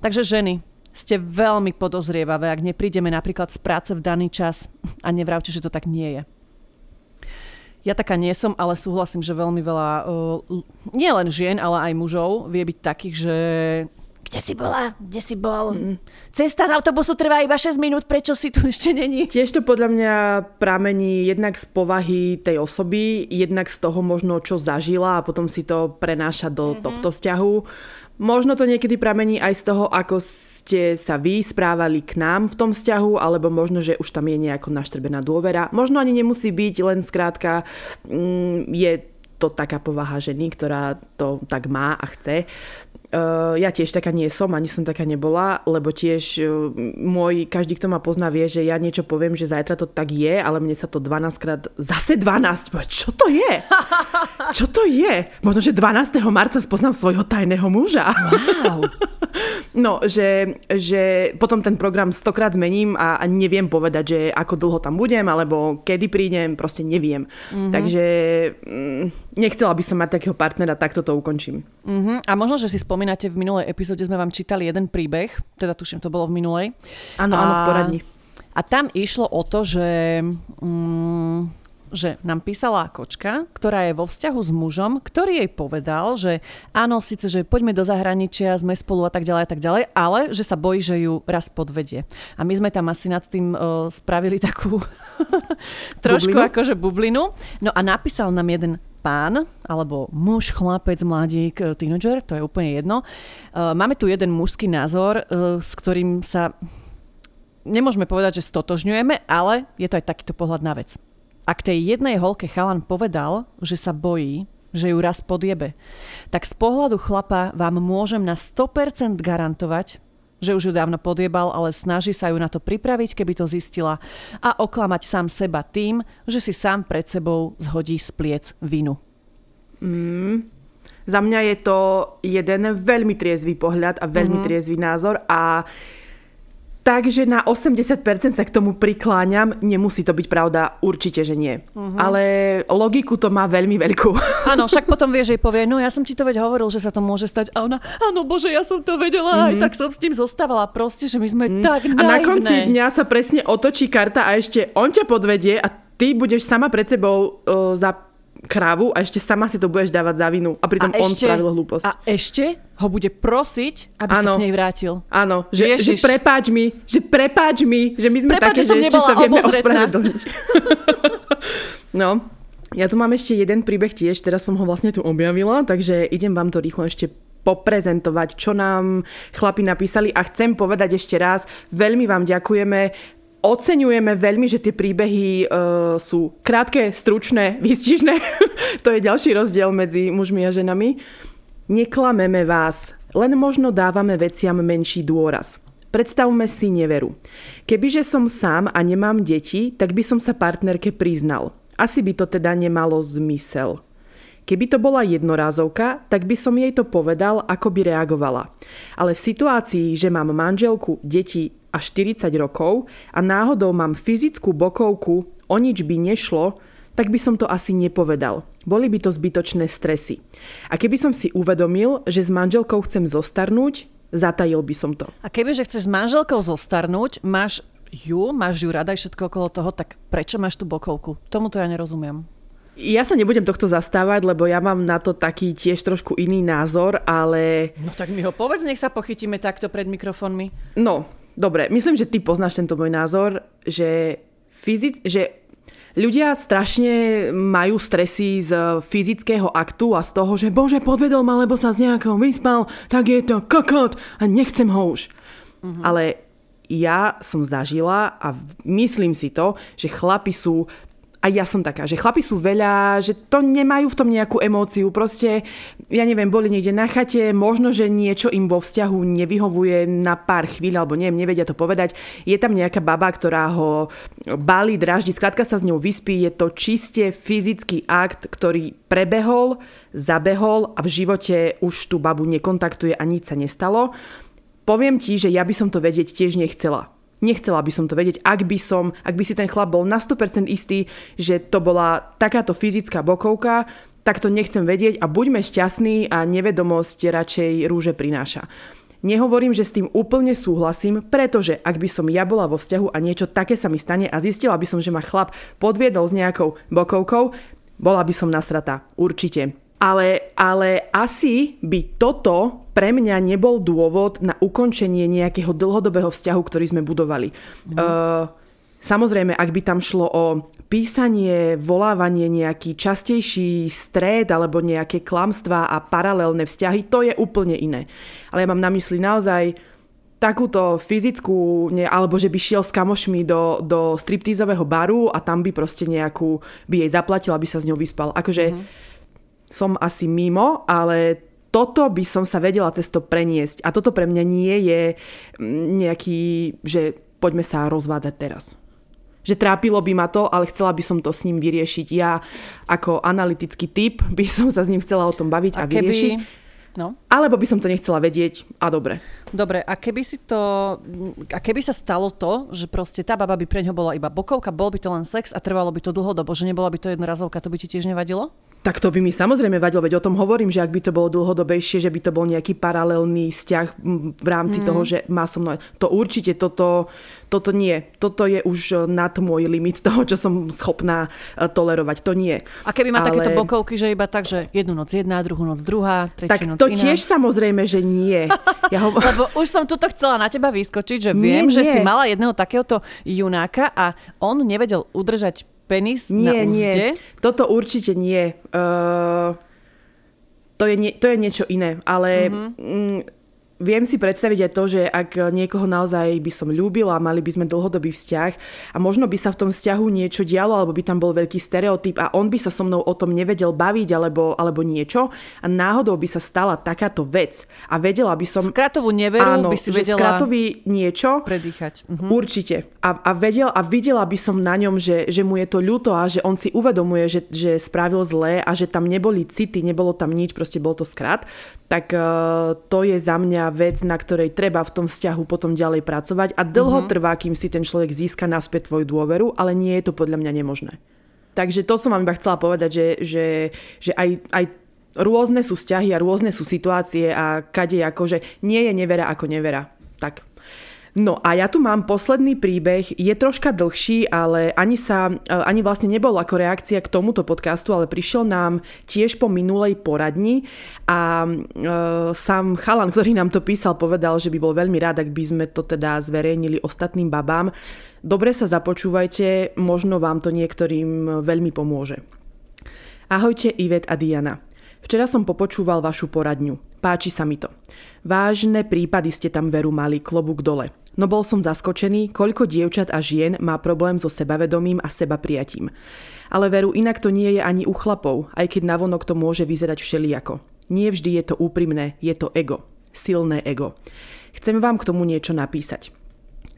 Takže ženy, ste veľmi podozrievavé, ak neprídeme napríklad z práce v daný čas a nevravte, že to tak nie je. Ja taká nie som, ale súhlasím, že veľmi veľa, uh, nie len žien, ale aj mužov vie byť takých, že kde si bola? Kde si bol? Mm. Cesta z autobusu trvá iba 6 minút, prečo si tu ešte není? Tiež to podľa mňa pramení jednak z povahy tej osoby, jednak z toho možno, čo zažila a potom si to prenáša do mm-hmm. tohto vzťahu. Možno to niekedy pramení aj z toho, ako ste sa vy správali k nám v tom vzťahu, alebo možno, že už tam je nejako naštrbená dôvera. Možno ani nemusí byť, len skrátka mm, je to taká povaha ženy, ktorá to tak má a chce. Uh, ja tiež taká nie som, ani som taká nebola, lebo tiež uh, môj, každý, kto ma pozná, vie, že ja niečo poviem, že zajtra to tak je, ale mne sa to 12 krát, zase 12, čo to je? Čo to je? Možno, že 12. marca spoznám svojho tajného muža. Wow. No, že, že potom ten program stokrát zmením a, a neviem povedať, že ako dlho tam budem, alebo kedy prídem, proste neviem. Mm-hmm. Takže mm, nechcela by som mať takého partnera, takto to ukončím. Mm-hmm. A možno, že si spomínate, v minulej epizóde sme vám čítali jeden príbeh, teda tuším, to bolo v minulej. Áno, áno, v poradni. A tam išlo o to, že... Mm, že nám písala kočka, ktorá je vo vzťahu s mužom, ktorý jej povedal, že áno, síce, že poďme do zahraničia, sme spolu a tak ďalej a tak ďalej, ale že sa bojí, že ju raz podvedie. A my sme tam asi nad tým uh, spravili takú trošku bublinu? akože bublinu. No a napísal nám jeden pán, alebo muž, chlapec, mladík, e, teenager, to je úplne jedno. E, máme tu jeden mužský názor, s ktorým sa nemôžeme povedať, že stotožňujeme, ale je to aj takýto pohľad na vec. Ak tej jednej holke chalan povedal, že sa bojí, že ju raz podjebe, tak z pohľadu chlapa vám môžem na 100% garantovať, že už ju dávno podjebal, ale snaží sa ju na to pripraviť, keby to zistila a oklamať sám seba tým, že si sám pred sebou zhodí z pliec vinu. Mm. Za mňa je to jeden veľmi triezvý pohľad a veľmi mm-hmm. triezvý názor a Takže na 80% sa k tomu prikláňam. Nemusí to byť pravda, určite, že nie. Uh-huh. Ale logiku to má veľmi veľkú. Áno, však potom vie, že jej povie, no ja som ti to veď hovoril, že sa to môže stať. A ona, áno, bože, ja som to vedela, uh-huh. aj mhm. tak som s tým zostávala. Proste, že my sme uh-huh. tak naivné. A na konci dňa sa presne otočí karta a ešte on ťa podvedie a ty budeš sama pred sebou uh, za krávu a ešte sama si to budeš dávať za vinu. A pritom a on ešte, spravil hlúposť. A ešte ho bude prosiť, aby ano, sa k nej vrátil. Áno, že, že prepáč mi, že prepáč mi, že my sme prepáč, také, že, že ešte sa vieme ospravedlniť. no, ja tu mám ešte jeden príbeh tiež, teraz som ho vlastne tu objavila, takže idem vám to rýchlo ešte poprezentovať, čo nám chlapi napísali a chcem povedať ešte raz, veľmi vám ďakujeme, Oceňujeme veľmi, že tie príbehy uh, sú krátke, stručné, výstižné. to je ďalší rozdiel medzi mužmi a ženami. Neklameme vás, len možno dávame veciam menší dôraz. Predstavme si neveru. Kebyže som sám a nemám deti, tak by som sa partnerke priznal. Asi by to teda nemalo zmysel. Keby to bola jednorázovka, tak by som jej to povedal, ako by reagovala. Ale v situácii, že mám manželku, deti a 40 rokov a náhodou mám fyzickú bokovku, o nič by nešlo, tak by som to asi nepovedal. Boli by to zbytočné stresy. A keby som si uvedomil, že s manželkou chcem zostarnúť, zatajil by som to. A keby že chceš s manželkou zostarnúť, máš ju, máš ju rada aj všetko okolo toho, tak prečo máš tú bokovku? Tomu to ja nerozumiem. Ja sa nebudem tohto zastávať, lebo ja mám na to taký tiež trošku iný názor, ale... No tak mi ho povedz, nech sa pochytíme takto pred mikrofónmi. No, dobre, myslím, že ty poznáš tento môj názor, že, fyzic, že ľudia strašne majú stresy z fyzického aktu a z toho, že bože, podvedol ma, lebo sa z nejakého vyspal, tak je to kokot a nechcem ho už. Uh-huh. Ale ja som zažila a myslím si to, že chlapi sú a ja som taká, že chlapi sú veľa, že to nemajú v tom nejakú emóciu. Proste, ja neviem, boli niekde na chate, možno, že niečo im vo vzťahu nevyhovuje na pár chvíľ, alebo neviem, nevedia to povedať. Je tam nejaká baba, ktorá ho balí, draždí, skrátka sa s ňou vyspí. Je to čiste fyzický akt, ktorý prebehol, zabehol a v živote už tú babu nekontaktuje a nič sa nestalo. Poviem ti, že ja by som to vedieť tiež nechcela Nechcela by som to vedieť, ak by som, ak by si ten chlap bol na 100% istý, že to bola takáto fyzická bokovka, tak to nechcem vedieť a buďme šťastní a nevedomosť radšej rúže prináša. Nehovorím, že s tým úplne súhlasím, pretože ak by som ja bola vo vzťahu a niečo také sa mi stane a zistila by som, že ma chlap podviedol s nejakou bokovkou, bola by som nasratá. Určite. Ale, ale asi by toto pre mňa nebol dôvod na ukončenie nejakého dlhodobého vzťahu, ktorý sme budovali. Mm. Uh, samozrejme, ak by tam šlo o písanie, volávanie, nejaký častejší stred alebo nejaké klamstvá a paralelné vzťahy, to je úplne iné. Ale ja mám na mysli naozaj takúto fyzickú, ne, alebo že by šiel s kamošmi do, do striptízového baru a tam by proste nejakú, by jej zaplatil, aby sa s ňou vyspal. Akože mm som asi mimo, ale toto by som sa vedela cez to preniesť. A toto pre mňa nie je mm, nejaký, že poďme sa rozvádzať teraz. Že trápilo by ma to, ale chcela by som to s ním vyriešiť. Ja ako analytický typ by som sa s ním chcela o tom baviť a, a keby... vyriešiť. No. Alebo by som to nechcela vedieť a dobre. Dobre, a keby si to, a keby sa stalo to, že proste tá baba by pre ňo bola iba bokovka, bol by to len sex a trvalo by to dlhodobo, že nebola by to jednorazovka, to by ti tiež nevadilo? Tak to by mi samozrejme vadilo, veď o tom hovorím, že ak by to bolo dlhodobejšie, že by to bol nejaký paralelný vzťah v rámci mm. toho, že má so mnou. To určite, toto, toto nie. Toto je už nad môj limit toho, čo som schopná e, tolerovať. To nie. A keby má Ale... takéto bokovky, že iba tak, že jednu noc jedna, druhú noc druhá, tretiu tak noc to iná. tiež samozrejme, že nie. Ja ho... Lebo už som tuto chcela na teba vyskočiť, že viem, nie, že nie. si mala jedného takéhoto junáka a on nevedel udržať penis nie, na úzde? Nie, toto určite nie. Uh, to, je nie, to je niečo iné, ale mm-hmm. Viem si predstaviť aj to, že ak niekoho naozaj by som ľúbila a mali by sme dlhodobý vzťah a možno by sa v tom vzťahu niečo dialo, alebo by tam bol veľký stereotyp a on by sa so mnou o tom nevedel baviť alebo, alebo niečo a náhodou by sa stala takáto vec a vedela by som... Skratovú neveru áno, by si vedela... skratový niečo... Predýchať. Mhm. Určite. A, a, vedel, a videla by som na ňom, že, že mu je to ľúto a že on si uvedomuje, že, že spravil zlé a že tam neboli city, nebolo tam nič, proste bol to skrat, tak uh, to je za mňa vec, na ktorej treba v tom vzťahu potom ďalej pracovať a dlho mm-hmm. trvá, kým si ten človek získa naspäť tvoju dôveru, ale nie je to podľa mňa nemožné. Takže to som vám iba chcela povedať, že, že, že aj, aj rôzne sú vzťahy a rôzne sú situácie a kade akože nie je nevera ako nevera. Tak No a ja tu mám posledný príbeh, je troška dlhší, ale ani sa, e, ani vlastne nebol ako reakcia k tomuto podcastu, ale prišiel nám tiež po minulej poradni a e, sám chalan, ktorý nám to písal, povedal, že by bol veľmi rád, ak by sme to teda zverejnili ostatným babám. Dobre sa započúvajte, možno vám to niektorým veľmi pomôže. Ahojte Ivet a Diana. Včera som popočúval vašu poradňu. Páči sa mi to. Vážne prípady ste tam veru mali, klobúk dole. No bol som zaskočený, koľko dievčat a žien má problém so sebavedomím a seba prijatím. Ale veru inak to nie je ani u chlapov, aj keď navonok to môže vyzerať všelijako. Nie vždy je to úprimné, je to ego. Silné ego. Chcem vám k tomu niečo napísať.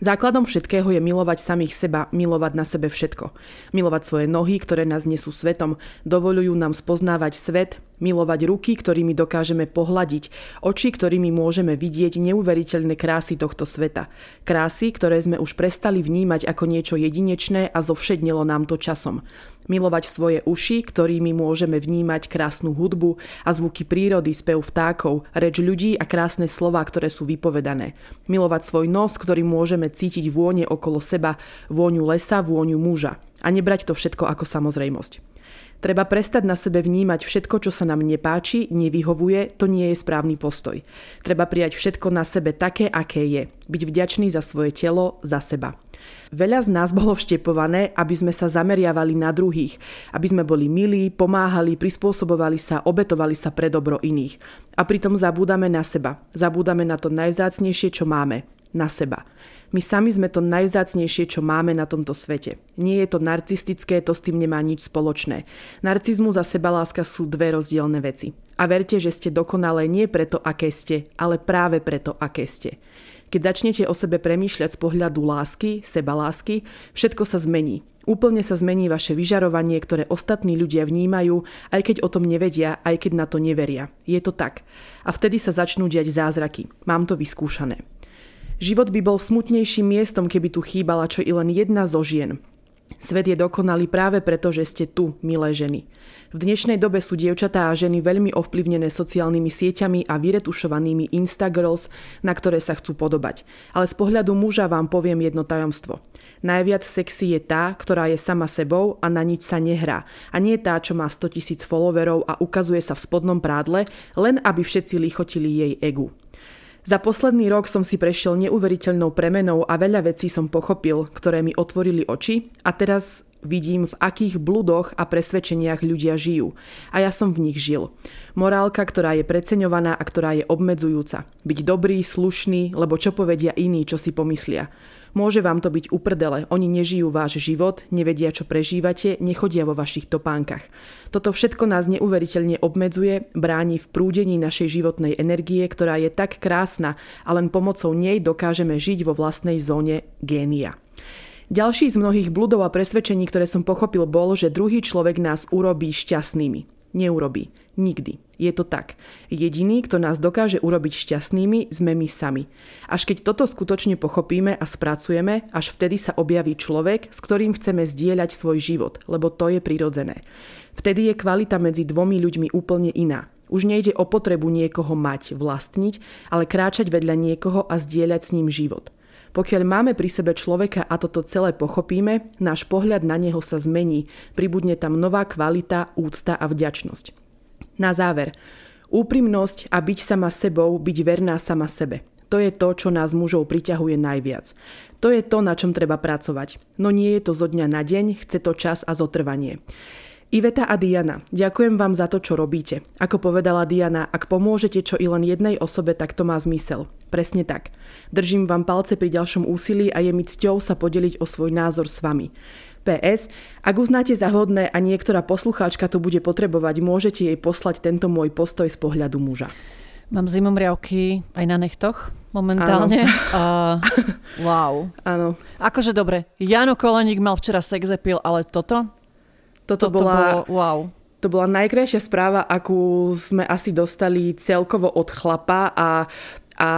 Základom všetkého je milovať samých seba, milovať na sebe všetko. Milovať svoje nohy, ktoré nás nesú svetom, dovolujú nám spoznávať svet, milovať ruky, ktorými dokážeme pohľadiť, oči, ktorými môžeme vidieť neuveriteľné krásy tohto sveta. Krásy, ktoré sme už prestali vnímať ako niečo jedinečné a zovšednilo nám to časom. Milovať svoje uši, ktorými môžeme vnímať krásnu hudbu a zvuky prírody, spev vtákov, reč ľudí a krásne slova, ktoré sú vypovedané. Milovať svoj nos, ktorým môžeme cítiť vône okolo seba, vôňu lesa, vôňu muža. A nebrať to všetko ako samozrejmosť. Treba prestať na sebe vnímať všetko, čo sa nám nepáči, nevyhovuje, to nie je správny postoj. Treba prijať všetko na sebe také, aké je. Byť vďačný za svoje telo, za seba. Veľa z nás bolo vštepované, aby sme sa zameriavali na druhých, aby sme boli milí, pomáhali, prispôsobovali sa, obetovali sa pre dobro iných. A pritom zabúdame na seba. Zabúdame na to najvzácnejšie, čo máme. Na seba. My sami sme to najvzácnejšie, čo máme na tomto svete. Nie je to narcistické, to s tým nemá nič spoločné. Narcizmus a sebaláska sú dve rozdielne veci. A verte, že ste dokonalé nie preto, aké ste, ale práve preto, aké ste. Keď začnete o sebe premýšľať z pohľadu lásky, sebalásky, všetko sa zmení. Úplne sa zmení vaše vyžarovanie, ktoré ostatní ľudia vnímajú, aj keď o tom nevedia, aj keď na to neveria. Je to tak. A vtedy sa začnú diať zázraky. Mám to vyskúšané. Život by bol smutnejším miestom, keby tu chýbala čo i len jedna zo žien. Svet je dokonalý práve preto, že ste tu, milé ženy. V dnešnej dobe sú dievčatá a ženy veľmi ovplyvnené sociálnymi sieťami a vyretušovanými Instagirls, na ktoré sa chcú podobať. Ale z pohľadu muža vám poviem jedno tajomstvo. Najviac sexy je tá, ktorá je sama sebou a na nič sa nehrá. A nie tá, čo má 100 tisíc followerov a ukazuje sa v spodnom prádle, len aby všetci lichotili jej egu. Za posledný rok som si prešiel neuveriteľnou premenou a veľa vecí som pochopil, ktoré mi otvorili oči a teraz vidím, v akých bludoch a presvedčeniach ľudia žijú. A ja som v nich žil. Morálka, ktorá je preceňovaná a ktorá je obmedzujúca. Byť dobrý, slušný, lebo čo povedia iní, čo si pomyslia. Môže vám to byť uprdele, oni nežijú váš život, nevedia, čo prežívate, nechodia vo vašich topánkach. Toto všetko nás neuveriteľne obmedzuje, bráni v prúdení našej životnej energie, ktorá je tak krásna a len pomocou nej dokážeme žiť vo vlastnej zóne génia. Ďalší z mnohých bludov a presvedčení, ktoré som pochopil, bol, že druhý človek nás urobí šťastnými. Neurobí. Nikdy. Je to tak. Jediný, kto nás dokáže urobiť šťastnými, sme my sami. Až keď toto skutočne pochopíme a spracujeme, až vtedy sa objaví človek, s ktorým chceme zdieľať svoj život, lebo to je prirodzené. Vtedy je kvalita medzi dvomi ľuďmi úplne iná. Už nejde o potrebu niekoho mať, vlastniť, ale kráčať vedľa niekoho a zdieľať s ním život. Pokiaľ máme pri sebe človeka a toto celé pochopíme, náš pohľad na neho sa zmení, pribudne tam nová kvalita, úcta a vďačnosť. Na záver, úprimnosť a byť sama sebou, byť verná sama sebe. To je to, čo nás mužov priťahuje najviac. To je to, na čom treba pracovať. No nie je to zo dňa na deň, chce to čas a zotrvanie. Iveta a Diana, ďakujem vám za to, čo robíte. Ako povedala Diana, ak pomôžete čo i len jednej osobe, tak to má zmysel. Presne tak. Držím vám palce pri ďalšom úsilí a je mi cťou sa podeliť o svoj názor s vami. PS, ak uznáte za hodné a niektorá poslucháčka to bude potrebovať, môžete jej poslať tento môj postoj z pohľadu muža. Mám zimomriavky aj na nechtoch momentálne. Uh, wow. Áno. Akože dobre, Jano Koleník mal včera sexepil, ale toto? Toto, toto bola... Bolo, wow. To bola najkrajšia správa, akú sme asi dostali celkovo od chlapa a, a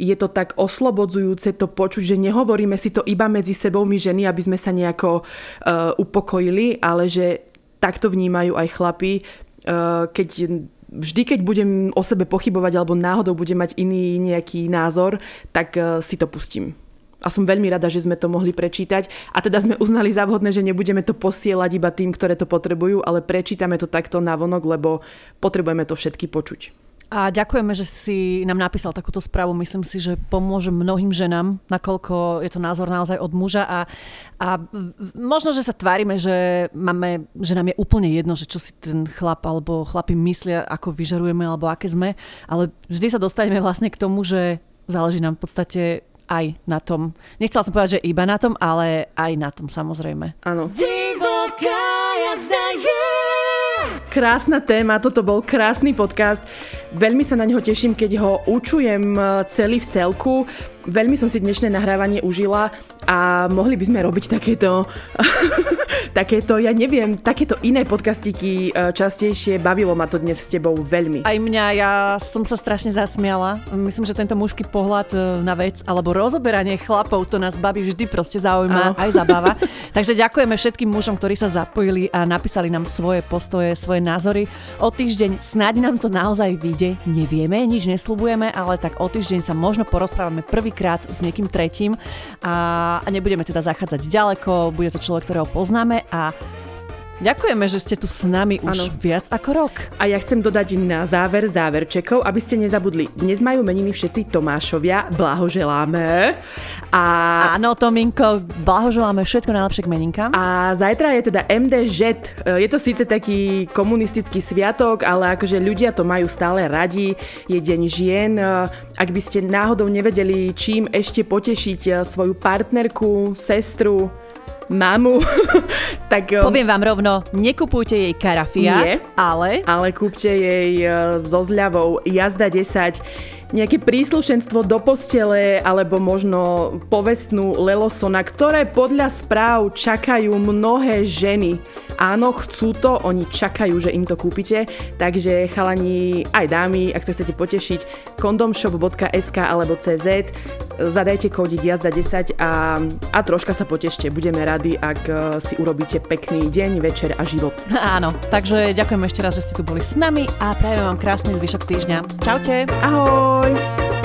je to tak oslobodzujúce to počuť, že nehovoríme si to iba medzi sebou my ženy, aby sme sa nejako uh, upokojili, ale že takto vnímajú aj chlapi, uh, keď vždy, keď budem o sebe pochybovať alebo náhodou budem mať iný nejaký názor, tak uh, si to pustím a som veľmi rada, že sme to mohli prečítať. A teda sme uznali za vhodné, že nebudeme to posielať iba tým, ktoré to potrebujú, ale prečítame to takto navonok, lebo potrebujeme to všetky počuť. A ďakujeme, že si nám napísal takúto správu. Myslím si, že pomôže mnohým ženám, nakoľko je to názor naozaj od muža. A, a možno, že sa tvárime, že, máme, že nám je úplne jedno, že čo si ten chlap alebo chlapi myslia, ako vyžarujeme alebo aké sme. Ale vždy sa dostaneme vlastne k tomu, že záleží nám v podstate aj na tom. Nechcela som povedať, že iba na tom, ale aj na tom samozrejme. Áno. Krásna téma, toto bol krásny podcast. Veľmi sa na neho teším, keď ho učujem eh, celý v celku. Veľmi som si dnešné nahrávanie užila a mohli by sme robiť takéto, takéto, ja neviem, takéto iné podcastiky e, častejšie. Bavilo ma to dnes s tebou veľmi. Aj mňa, ja som sa strašne zasmiala. Myslím, že tento mužský pohľad e, na vec, alebo rozoberanie chlapov, to nás baví vždy proste zaujíma, aj zabáva. Takže ďakujeme všetkým mužom, ktorí sa zapojili a napísali nám svoje postoje, svoje názory. O týždeň snáď nám to naozaj vyjde, nevieme, nič neslubujeme, ale tak o týždeň sa možno porozprávame prvý prvýkrát s niekým tretím a, a nebudeme teda zachádzať ďaleko, bude to človek, ktorého poznáme a Ďakujeme, že ste tu s nami už ano. viac ako rok. A ja chcem dodať na záver záverčekov, aby ste nezabudli. Dnes majú meniny všetci Tomášovia, blahoželáme. A... Áno, Tominko, blahoželáme všetko najlepšie k meninkám. A zajtra je teda MDŽ. Je to síce taký komunistický sviatok, ale akože ľudia to majú stále radi. Je deň žien. Ak by ste náhodou nevedeli, čím ešte potešiť svoju partnerku, sestru, mamu, tak... Um, Poviem vám rovno, nekupujte jej karafia, nie, ale... Ale kúpte jej uh, so zľavou jazda 10 nejaké príslušenstvo do postele alebo možno povestnú Lelosona, ktoré podľa správ čakajú mnohé ženy. Áno, chcú to, oni čakajú, že im to kúpite, takže chalani aj dámy, ak sa chcete potešiť, kondomshop.sk alebo CZ, zadajte kódik jazda 10 a, a troška sa potešte. Budeme radi, ak e, si urobíte pekný deň, večer a život. Áno, takže ďakujem ešte raz, že ste tu boli s nami a prajem vám krásny zvyšok týždňa. Čaute. Ahoj. Bye.